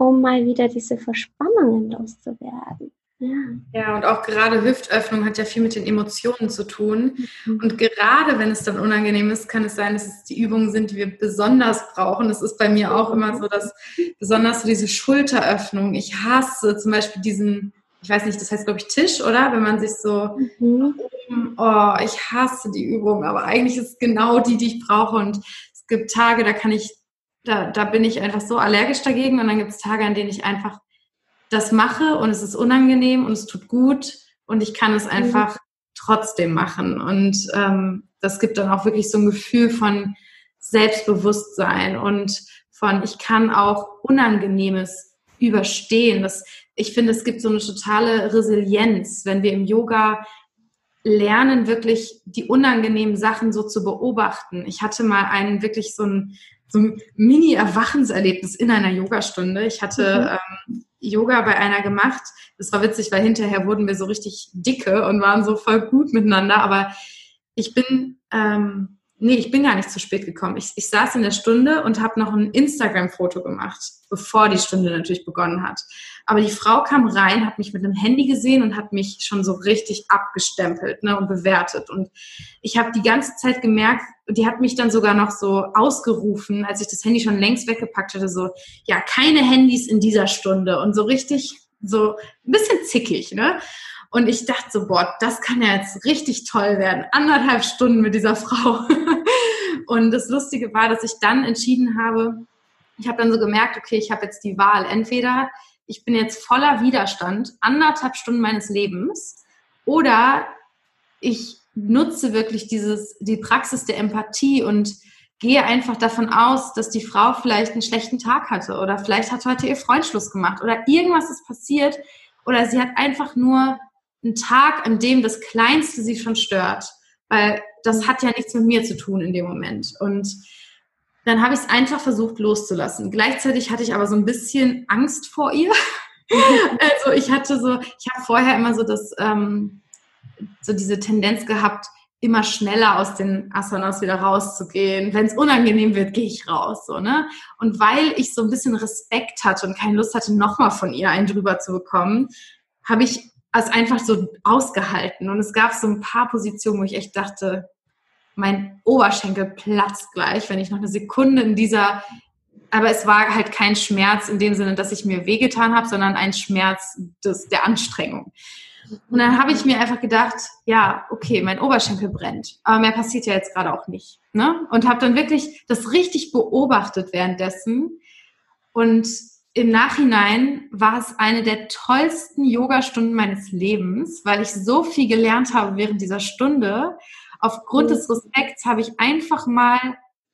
um mal wieder diese Verspannungen loszuwerden. Ja. ja, und auch gerade Hüftöffnung hat ja viel mit den Emotionen zu tun. Mhm. Und gerade wenn es dann unangenehm ist, kann es sein, dass es die Übungen sind, die wir besonders brauchen. Das ist bei mir auch immer so, dass besonders so diese Schulteröffnung, ich hasse zum Beispiel diesen, ich weiß nicht, das heißt glaube ich Tisch, oder? Wenn man sich so, mhm. oh, ich hasse die Übung, aber eigentlich ist es genau die, die ich brauche. Und es gibt Tage, da kann ich, da, da bin ich einfach so allergisch dagegen. Und dann gibt es Tage, an denen ich einfach das mache und es ist unangenehm und es tut gut und ich kann es mhm. einfach mhm. trotzdem machen. Und ähm, das gibt dann auch wirklich so ein Gefühl von Selbstbewusstsein und von, ich kann auch Unangenehmes überstehen. Das, ich finde, es gibt so eine totale Resilienz, wenn wir im Yoga lernen, wirklich die unangenehmen Sachen so zu beobachten. Ich hatte mal einen wirklich so ein, so ein Mini-Erwachenserlebnis in einer Yogastunde. Ich hatte mhm. ähm, Yoga bei einer gemacht. Das war witzig, weil hinterher wurden wir so richtig dicke und waren so voll gut miteinander. Aber ich bin, ähm, nee, ich bin gar nicht zu spät gekommen. Ich, ich saß in der Stunde und habe noch ein Instagram-Foto gemacht, bevor die Stunde natürlich begonnen hat. Aber die Frau kam rein, hat mich mit einem Handy gesehen und hat mich schon so richtig abgestempelt ne, und bewertet. Und ich habe die ganze Zeit gemerkt, die hat mich dann sogar noch so ausgerufen, als ich das Handy schon längst weggepackt hatte, so, ja, keine Handys in dieser Stunde und so richtig, so ein bisschen zickig, ne? Und ich dachte so, boah, das kann ja jetzt richtig toll werden. Anderthalb Stunden mit dieser Frau. und das Lustige war, dass ich dann entschieden habe, ich habe dann so gemerkt, okay, ich habe jetzt die Wahl. Entweder ich bin jetzt voller Widerstand, anderthalb Stunden meines Lebens, oder ich nutze wirklich dieses, die Praxis der Empathie und gehe einfach davon aus, dass die Frau vielleicht einen schlechten Tag hatte oder vielleicht hat heute ihr Freund Schluss gemacht oder irgendwas ist passiert oder sie hat einfach nur einen Tag, an dem das Kleinste sie schon stört, weil das hat ja nichts mit mir zu tun in dem Moment und dann habe ich es einfach versucht loszulassen. Gleichzeitig hatte ich aber so ein bisschen Angst vor ihr. also ich hatte so, ich habe vorher immer so das, ähm, so diese Tendenz gehabt, immer schneller aus den Asanas wieder rauszugehen. Wenn es unangenehm wird, gehe ich raus. So, ne? Und weil ich so ein bisschen Respekt hatte und keine Lust hatte, nochmal von ihr einen drüber zu bekommen, habe ich es einfach so ausgehalten. Und es gab so ein paar Positionen, wo ich echt dachte, mein Oberschenkel platzt gleich, wenn ich noch eine Sekunde in dieser, aber es war halt kein Schmerz in dem Sinne, dass ich mir wehgetan habe, sondern ein Schmerz des, der Anstrengung. Und dann habe ich mir einfach gedacht, ja, okay, mein Oberschenkel brennt, aber mehr passiert ja jetzt gerade auch nicht. Ne? Und habe dann wirklich das richtig beobachtet währenddessen. Und im Nachhinein war es eine der tollsten Yogastunden meines Lebens, weil ich so viel gelernt habe während dieser Stunde aufgrund des Respekts habe ich einfach mal,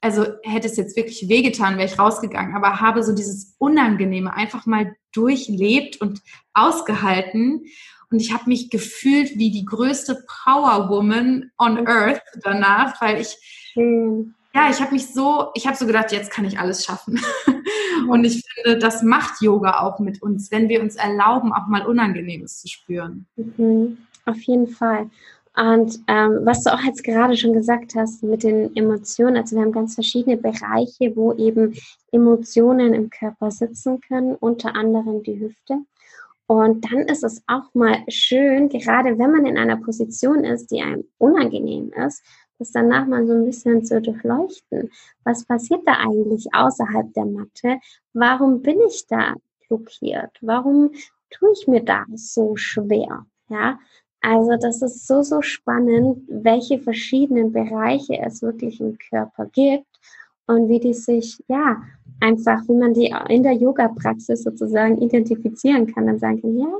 also hätte es jetzt wirklich wehgetan, wäre ich rausgegangen, aber habe so dieses Unangenehme einfach mal durchlebt und ausgehalten. Und ich habe mich gefühlt wie die größte Powerwoman on Earth danach, weil ich, mhm. Ja, ich habe mich so, ich habe so gedacht, jetzt kann ich alles schaffen. Und ich finde, das macht Yoga auch mit uns, wenn wir uns erlauben, auch mal Unangenehmes zu spüren. Mhm. Auf jeden Fall. Und ähm, was du auch jetzt gerade schon gesagt hast mit den Emotionen, also wir haben ganz verschiedene Bereiche, wo eben Emotionen im Körper sitzen können, unter anderem die Hüfte. Und dann ist es auch mal schön, gerade wenn man in einer Position ist, die einem unangenehm ist, das danach mal so ein bisschen zu durchleuchten. Was passiert da eigentlich außerhalb der Matte? Warum bin ich da blockiert? Warum tue ich mir da so schwer? Ja, also das ist so, so spannend, welche verschiedenen Bereiche es wirklich im Körper gibt und wie die sich, ja, einfach, wie man die in der Yoga-Praxis sozusagen identifizieren kann und sagen kann, ja,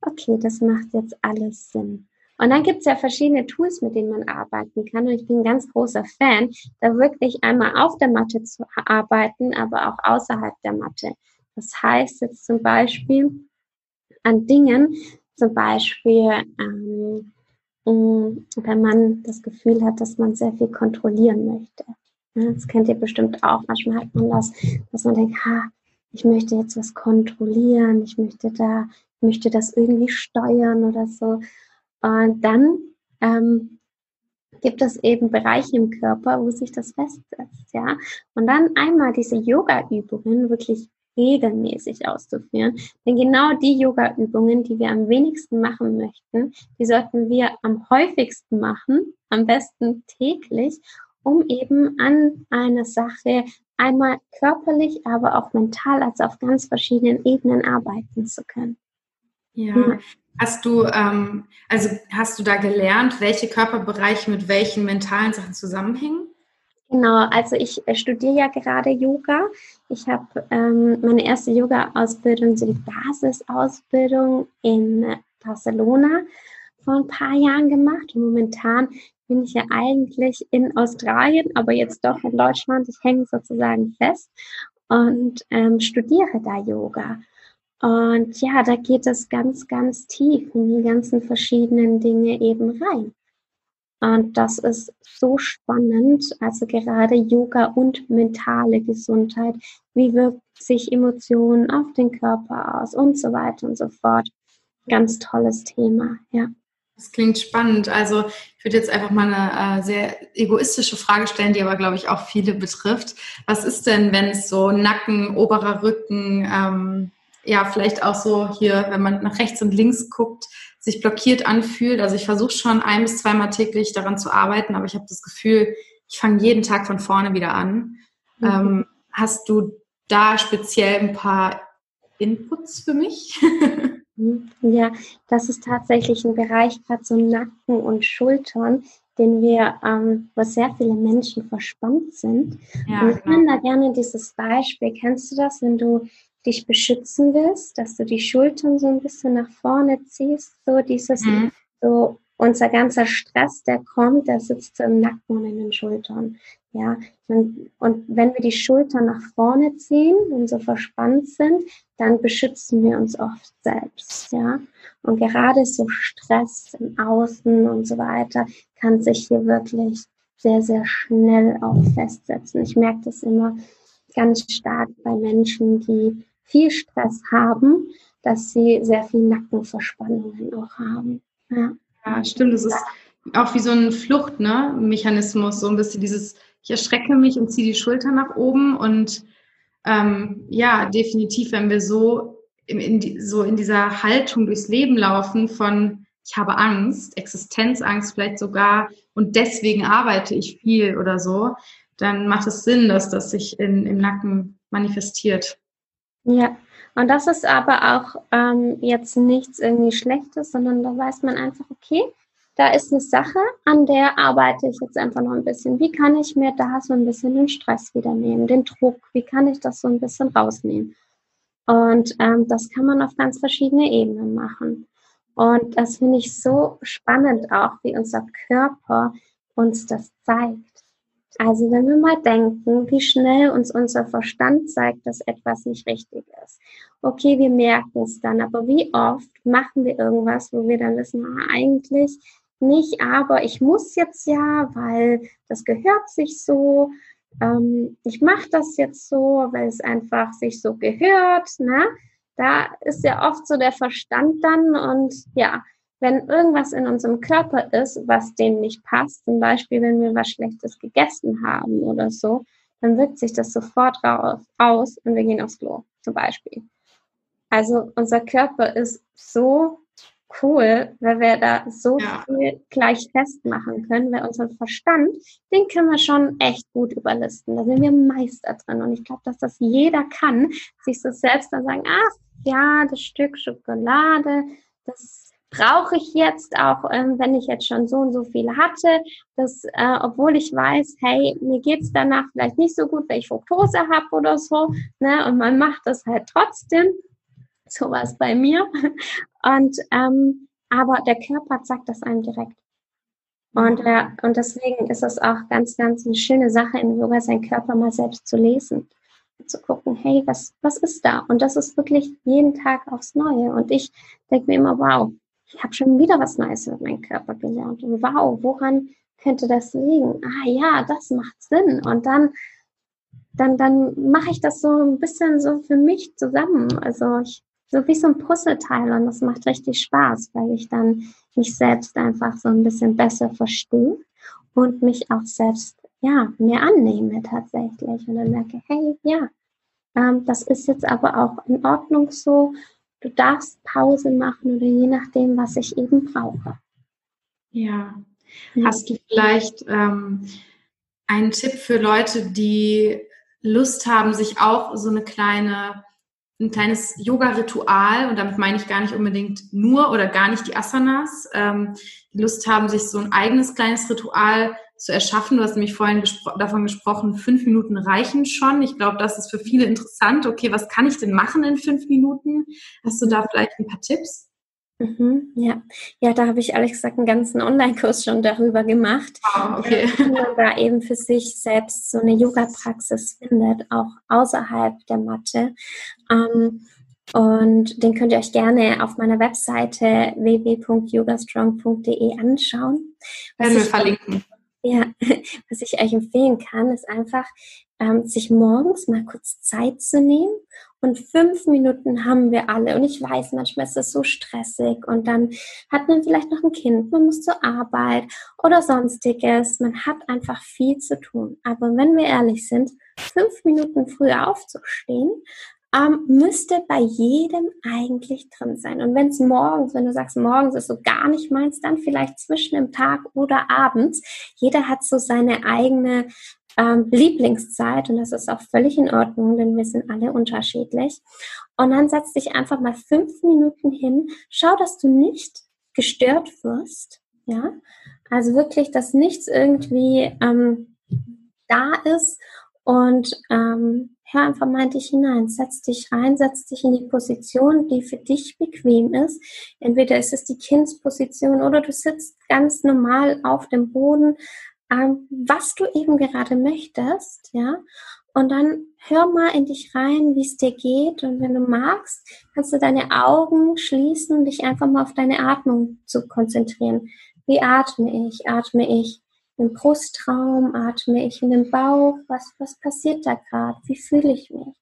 okay, das macht jetzt alles Sinn. Und dann gibt es ja verschiedene Tools, mit denen man arbeiten kann. Und ich bin ein ganz großer Fan, da wirklich einmal auf der Matte zu arbeiten, aber auch außerhalb der Matte. Das heißt jetzt zum Beispiel an Dingen, zum Beispiel, ähm, wenn man das Gefühl hat, dass man sehr viel kontrollieren möchte. Das kennt ihr bestimmt auch. Manchmal hat man das, dass man denkt, ha, ich möchte jetzt was kontrollieren, ich möchte da, ich möchte das irgendwie steuern oder so. Und dann ähm, gibt es eben Bereiche im Körper, wo sich das festsetzt, ja. Und dann einmal diese Yoga-Übungen wirklich regelmäßig auszuführen. Denn genau die Yoga-Übungen, die wir am wenigsten machen möchten, die sollten wir am häufigsten machen, am besten täglich, um eben an einer Sache einmal körperlich, aber auch mental, also auf ganz verschiedenen Ebenen arbeiten zu können. Ja. ja. Hast du, ähm, also hast du da gelernt, welche Körperbereiche mit welchen mentalen Sachen zusammenhängen? Genau, also ich äh, studiere ja gerade Yoga. Ich habe ähm, meine erste Yoga-Ausbildung, so die Basisausbildung in Barcelona vor ein paar Jahren gemacht. Und momentan bin ich ja eigentlich in Australien, aber jetzt doch in Deutschland. Ich hänge sozusagen fest und ähm, studiere da Yoga. Und ja, da geht es ganz, ganz tief in die ganzen verschiedenen Dinge eben rein. Und das ist so spannend, also gerade Yoga und mentale Gesundheit. Wie wirkt sich Emotionen auf den Körper aus und so weiter und so fort. Ganz tolles Thema, ja. Das klingt spannend. Also ich würde jetzt einfach mal eine äh, sehr egoistische Frage stellen, die aber, glaube ich, auch viele betrifft. Was ist denn, wenn es so Nacken, oberer Rücken, ähm, ja, vielleicht auch so hier, wenn man nach rechts und links guckt, sich blockiert anfühlt. Also ich versuche schon ein bis zweimal täglich daran zu arbeiten, aber ich habe das Gefühl, ich fange jeden Tag von vorne wieder an. Mhm. Ähm, hast du da speziell ein paar Inputs für mich? Ja, das ist tatsächlich ein Bereich, gerade so Nacken und Schultern, den wir, ähm, wo sehr viele Menschen verspannt sind. Ja, und ich genau. nenne da gerne dieses Beispiel. Kennst du das, wenn du dich beschützen willst, dass du die Schultern so ein bisschen nach vorne ziehst, so dieses, mhm. so unser ganzer Stress, der kommt, der sitzt im Nacken und in den Schultern. Ja, und, und wenn wir die Schultern nach vorne ziehen und so verspannt sind, dann beschützen wir uns oft selbst. Ja, und gerade so Stress im Außen und so weiter kann sich hier wirklich sehr, sehr schnell auch festsetzen. Ich merke das immer ganz stark bei Menschen, die viel Stress haben, dass sie sehr viel Nackenverspannungen auch haben. Ja, ja stimmt. Das ist auch wie so ein Fluchtmechanismus, ne? so ein bisschen dieses, ich erschrecke mich und ziehe die Schulter nach oben und ähm, ja, definitiv, wenn wir so in, in die, so in dieser Haltung durchs Leben laufen von ich habe Angst, Existenzangst vielleicht sogar und deswegen arbeite ich viel oder so, dann macht es Sinn, dass das sich in, im Nacken manifestiert. Ja, und das ist aber auch ähm, jetzt nichts irgendwie Schlechtes, sondern da weiß man einfach, okay, da ist eine Sache, an der arbeite ich jetzt einfach noch ein bisschen. Wie kann ich mir da so ein bisschen den Stress wieder nehmen, den Druck? Wie kann ich das so ein bisschen rausnehmen? Und ähm, das kann man auf ganz verschiedene Ebenen machen. Und das finde ich so spannend auch, wie unser Körper uns das zeigt. Also wenn wir mal denken, wie schnell uns unser Verstand zeigt, dass etwas nicht richtig ist. Okay, wir merken es dann, aber wie oft machen wir irgendwas, wo wir dann wissen, ah, eigentlich nicht, aber ich muss jetzt ja, weil das gehört sich so. Ähm, ich mache das jetzt so, weil es einfach sich so gehört. Ne? Da ist ja oft so der Verstand dann und ja, wenn irgendwas in unserem Körper ist, was dem nicht passt, zum Beispiel wenn wir was Schlechtes gegessen haben oder so, dann wirkt sich das sofort raus, aus und wir gehen aufs Klo zum Beispiel. Also unser Körper ist so cool, weil wir da so ja. viel gleich festmachen können, weil unseren Verstand, den können wir schon echt gut überlisten. Da sind wir Meister drin. Und ich glaube, dass das jeder kann, sich so selbst dann sagen, ach ja, das Stück Schokolade, das brauche ich jetzt auch, ähm, wenn ich jetzt schon so und so viel hatte, dass, äh, obwohl ich weiß, hey, mir geht's danach vielleicht nicht so gut, weil ich Fructose habe oder so, ne, und man macht das halt trotzdem, sowas bei mir, und, ähm, aber der Körper sagt das einem direkt. Und, äh, und deswegen ist es auch ganz, ganz eine schöne Sache im Yoga, seinen Körper mal selbst zu lesen zu gucken, hey, was, was ist da? Und das ist wirklich jeden Tag aufs Neue. Und ich denke mir immer, wow, ich habe schon wieder was Neues mit meinem Körper gelernt. Und wow, woran könnte das liegen? Ah ja, das macht Sinn. Und dann, dann, dann mache ich das so ein bisschen so für mich zusammen. Also ich, so wie so ein Puzzleteil und das macht richtig Spaß, weil ich dann mich selbst einfach so ein bisschen besser verstehe und mich auch selbst ja mehr annehme tatsächlich und dann merke, hey, ja, Ähm, das ist jetzt aber auch in Ordnung so. Du darfst Pause machen oder je nachdem, was ich eben brauche. Ja. ja. Hast du vielleicht ähm, einen Tipp für Leute, die Lust haben, sich auch so eine kleine ein kleines Yoga-Ritual, und damit meine ich gar nicht unbedingt nur oder gar nicht die Asanas, ähm, die Lust haben, sich so ein eigenes kleines Ritual zu erschaffen. Du hast nämlich vorhin gespro davon gesprochen, fünf Minuten reichen schon. Ich glaube, das ist für viele interessant. Okay, was kann ich denn machen in fünf Minuten? Hast du da vielleicht ein paar Tipps? Mhm, ja. ja, da habe ich ehrlich gesagt einen ganzen Online-Kurs schon darüber gemacht. Wow, okay. Wie man da eben für sich selbst so eine Yoga-Praxis findet, auch außerhalb der Matte. Ähm, und den könnt ihr euch gerne auf meiner Webseite www.yogastrong.de anschauen. Werden wir verlinken. Ja, was ich euch empfehlen kann, ist einfach, ähm, sich morgens mal kurz Zeit zu nehmen. Und fünf Minuten haben wir alle. Und ich weiß, manchmal ist das so stressig. Und dann hat man vielleicht noch ein Kind, man muss zur Arbeit oder sonstiges. Man hat einfach viel zu tun. Aber wenn wir ehrlich sind, fünf Minuten früher aufzustehen, ähm, müsste bei jedem eigentlich drin sein. Und wenn es morgens, wenn du sagst, morgens ist so gar nicht meins, dann vielleicht zwischen dem Tag oder abends. Jeder hat so seine eigene ähm, Lieblingszeit und das ist auch völlig in Ordnung, denn wir sind alle unterschiedlich. Und dann setz dich einfach mal fünf Minuten hin, schau, dass du nicht gestört wirst, ja, also wirklich, dass nichts irgendwie ähm, da ist und ähm, hör einfach mal in dich hinein, setz dich rein, setz dich in die Position, die für dich bequem ist. Entweder ist es die Kindsposition oder du sitzt ganz normal auf dem Boden, ähm, was du eben gerade möchtest, ja. Und dann hör mal in dich rein, wie es dir geht. Und wenn du magst, kannst du deine Augen schließen und dich einfach mal auf deine Atmung zu konzentrieren. Wie atme ich? Atme ich im Brustraum? Atme ich in den Bauch? Was, was passiert da gerade? Wie fühle ich mich?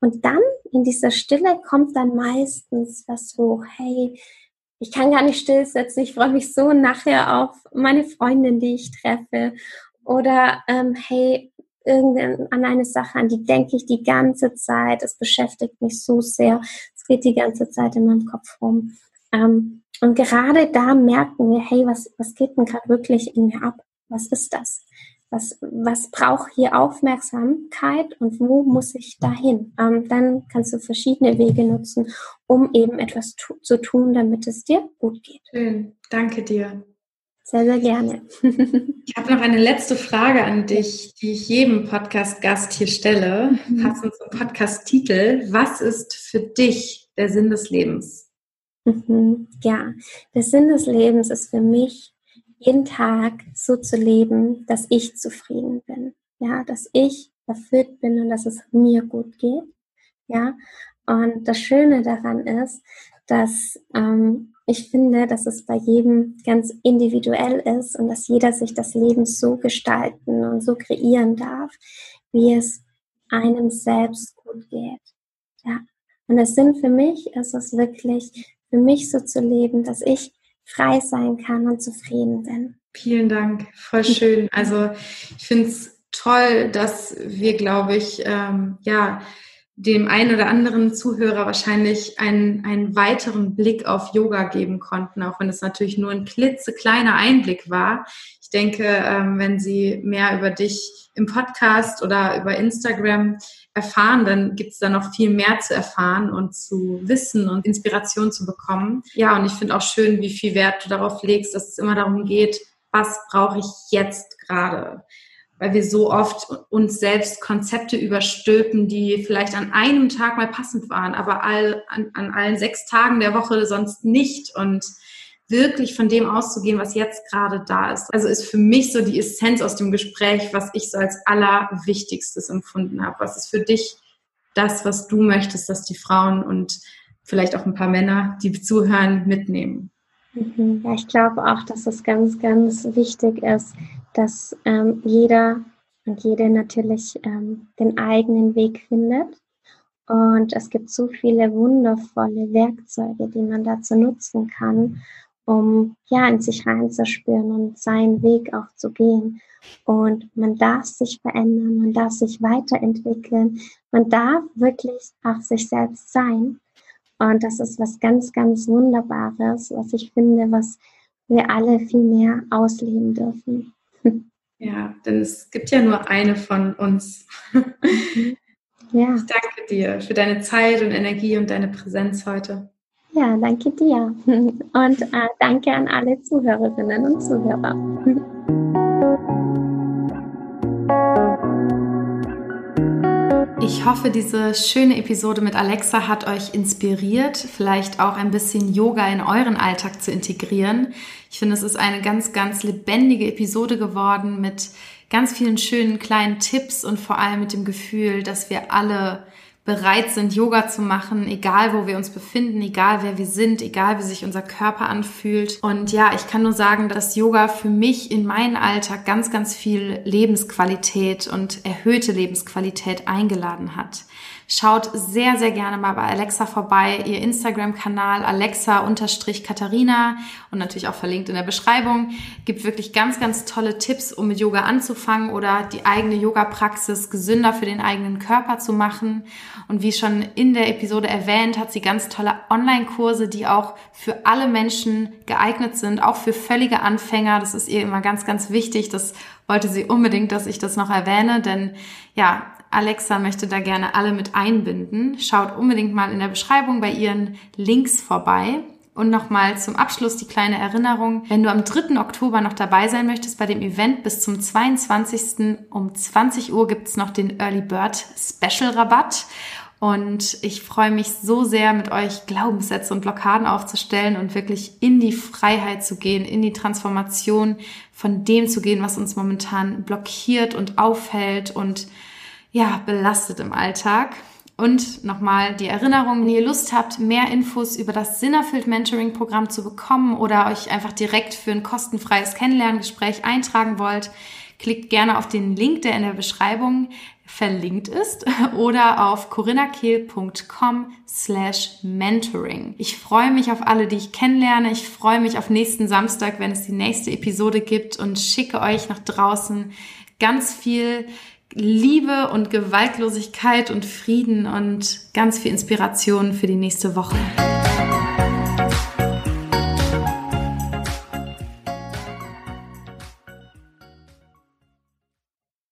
Und dann in dieser Stille kommt dann meistens was hoch. Hey, ich kann gar nicht stillsetzen. Ich freue mich so nachher auf meine Freundin, die ich treffe. Oder ähm, hey, irgendeine an eine Sache, an die denke ich die ganze Zeit. Es beschäftigt mich so sehr. Es geht die ganze Zeit in meinem Kopf rum. Ähm, und gerade da merken wir, hey, was, was geht denn gerade wirklich in mir ab? Was ist das? was, was braucht hier Aufmerksamkeit und wo muss ich dahin? Ähm, dann kannst du verschiedene Wege nutzen, um eben etwas tu zu tun, damit es dir gut geht. Schön, danke dir. Sehr, sehr gerne. ich habe noch eine letzte Frage an dich, die ich jedem Podcast-Gast hier stelle, mhm. passend zum Podcast-Titel. Was ist für dich der Sinn des Lebens? Mhm. Ja, der Sinn des Lebens ist für mich jeden Tag so zu leben, dass ich zufrieden bin. Ja, dass ich erfüllt bin und dass es mir gut geht. Ja, und das Schöne daran ist, dass ähm, ich finde, dass es bei jedem ganz individuell ist und dass jeder sich das Leben so gestalten und so kreieren darf, wie es einem selbst gut geht. Ja. Und es sind für mich, ist es wirklich für mich so zu leben, dass ich frei sein kann und zufrieden bin. Vielen Dank, voll schön. Also ich finde es toll, dass wir, glaube ich, ähm, ja, dem einen oder anderen Zuhörer wahrscheinlich einen, einen weiteren Blick auf Yoga geben konnten, auch wenn es natürlich nur ein klitzekleiner Einblick war. Ich denke, ähm, wenn Sie mehr über dich im Podcast oder über Instagram erfahren, dann gibt es da noch viel mehr zu erfahren und zu wissen und Inspiration zu bekommen. Ja, und ich finde auch schön, wie viel Wert du darauf legst, dass es immer darum geht, was brauche ich jetzt gerade? Weil wir so oft uns selbst Konzepte überstülpen, die vielleicht an einem Tag mal passend waren, aber all, an, an allen sechs Tagen der Woche sonst nicht. Und wirklich von dem auszugehen, was jetzt gerade da ist. Also ist für mich so die Essenz aus dem Gespräch, was ich so als allerwichtigstes empfunden habe. Was ist für dich das, was du möchtest, dass die Frauen und vielleicht auch ein paar Männer, die zuhören, mitnehmen? Mhm. Ja, ich glaube auch, dass es ganz, ganz wichtig ist, dass ähm, jeder und jede natürlich ähm, den eigenen Weg findet. Und es gibt so viele wundervolle Werkzeuge, die man dazu nutzen kann. Um ja in sich reinzuspüren und seinen Weg auch zu gehen. Und man darf sich verändern, man darf sich weiterentwickeln, man darf wirklich auch sich selbst sein. Und das ist was ganz, ganz Wunderbares, was ich finde, was wir alle viel mehr ausleben dürfen. Ja, denn es gibt ja nur eine von uns. Ja. Ich danke dir für deine Zeit und Energie und deine Präsenz heute. Ja, danke dir. Und äh, danke an alle Zuhörerinnen und Zuhörer. Ich hoffe, diese schöne Episode mit Alexa hat euch inspiriert, vielleicht auch ein bisschen Yoga in euren Alltag zu integrieren. Ich finde, es ist eine ganz, ganz lebendige Episode geworden mit ganz vielen schönen kleinen Tipps und vor allem mit dem Gefühl, dass wir alle bereit sind, Yoga zu machen, egal wo wir uns befinden, egal wer wir sind, egal wie sich unser Körper anfühlt. Und ja, ich kann nur sagen, dass Yoga für mich in meinen Alltag ganz, ganz viel Lebensqualität und erhöhte Lebensqualität eingeladen hat. Schaut sehr, sehr gerne mal bei Alexa vorbei. Ihr Instagram-Kanal Alexa-Katharina und natürlich auch verlinkt in der Beschreibung. Gibt wirklich ganz, ganz tolle Tipps, um mit Yoga anzufangen oder die eigene Yoga-Praxis gesünder für den eigenen Körper zu machen. Und wie schon in der Episode erwähnt, hat sie ganz tolle Online-Kurse, die auch für alle Menschen geeignet sind, auch für völlige Anfänger. Das ist ihr immer ganz, ganz wichtig. Das wollte sie unbedingt, dass ich das noch erwähne, denn ja, Alexa möchte da gerne alle mit einbinden. Schaut unbedingt mal in der Beschreibung bei ihren Links vorbei. Und nochmal zum Abschluss die kleine Erinnerung. Wenn du am 3. Oktober noch dabei sein möchtest bei dem Event bis zum 22. um 20 Uhr gibt's noch den Early Bird Special Rabatt. Und ich freue mich so sehr, mit euch Glaubenssätze und Blockaden aufzustellen und wirklich in die Freiheit zu gehen, in die Transformation von dem zu gehen, was uns momentan blockiert und aufhält und ja, belastet im Alltag. Und nochmal die Erinnerung, wenn ihr Lust habt, mehr Infos über das Sinnerfüllt Mentoring Programm zu bekommen oder euch einfach direkt für ein kostenfreies Kennenlerngespräch eintragen wollt, klickt gerne auf den Link, der in der Beschreibung verlinkt ist oder auf corinnakehl.com slash mentoring. Ich freue mich auf alle, die ich kennenlerne. Ich freue mich auf nächsten Samstag, wenn es die nächste Episode gibt und schicke euch nach draußen ganz viel Liebe und Gewaltlosigkeit und Frieden und ganz viel Inspiration für die nächste Woche.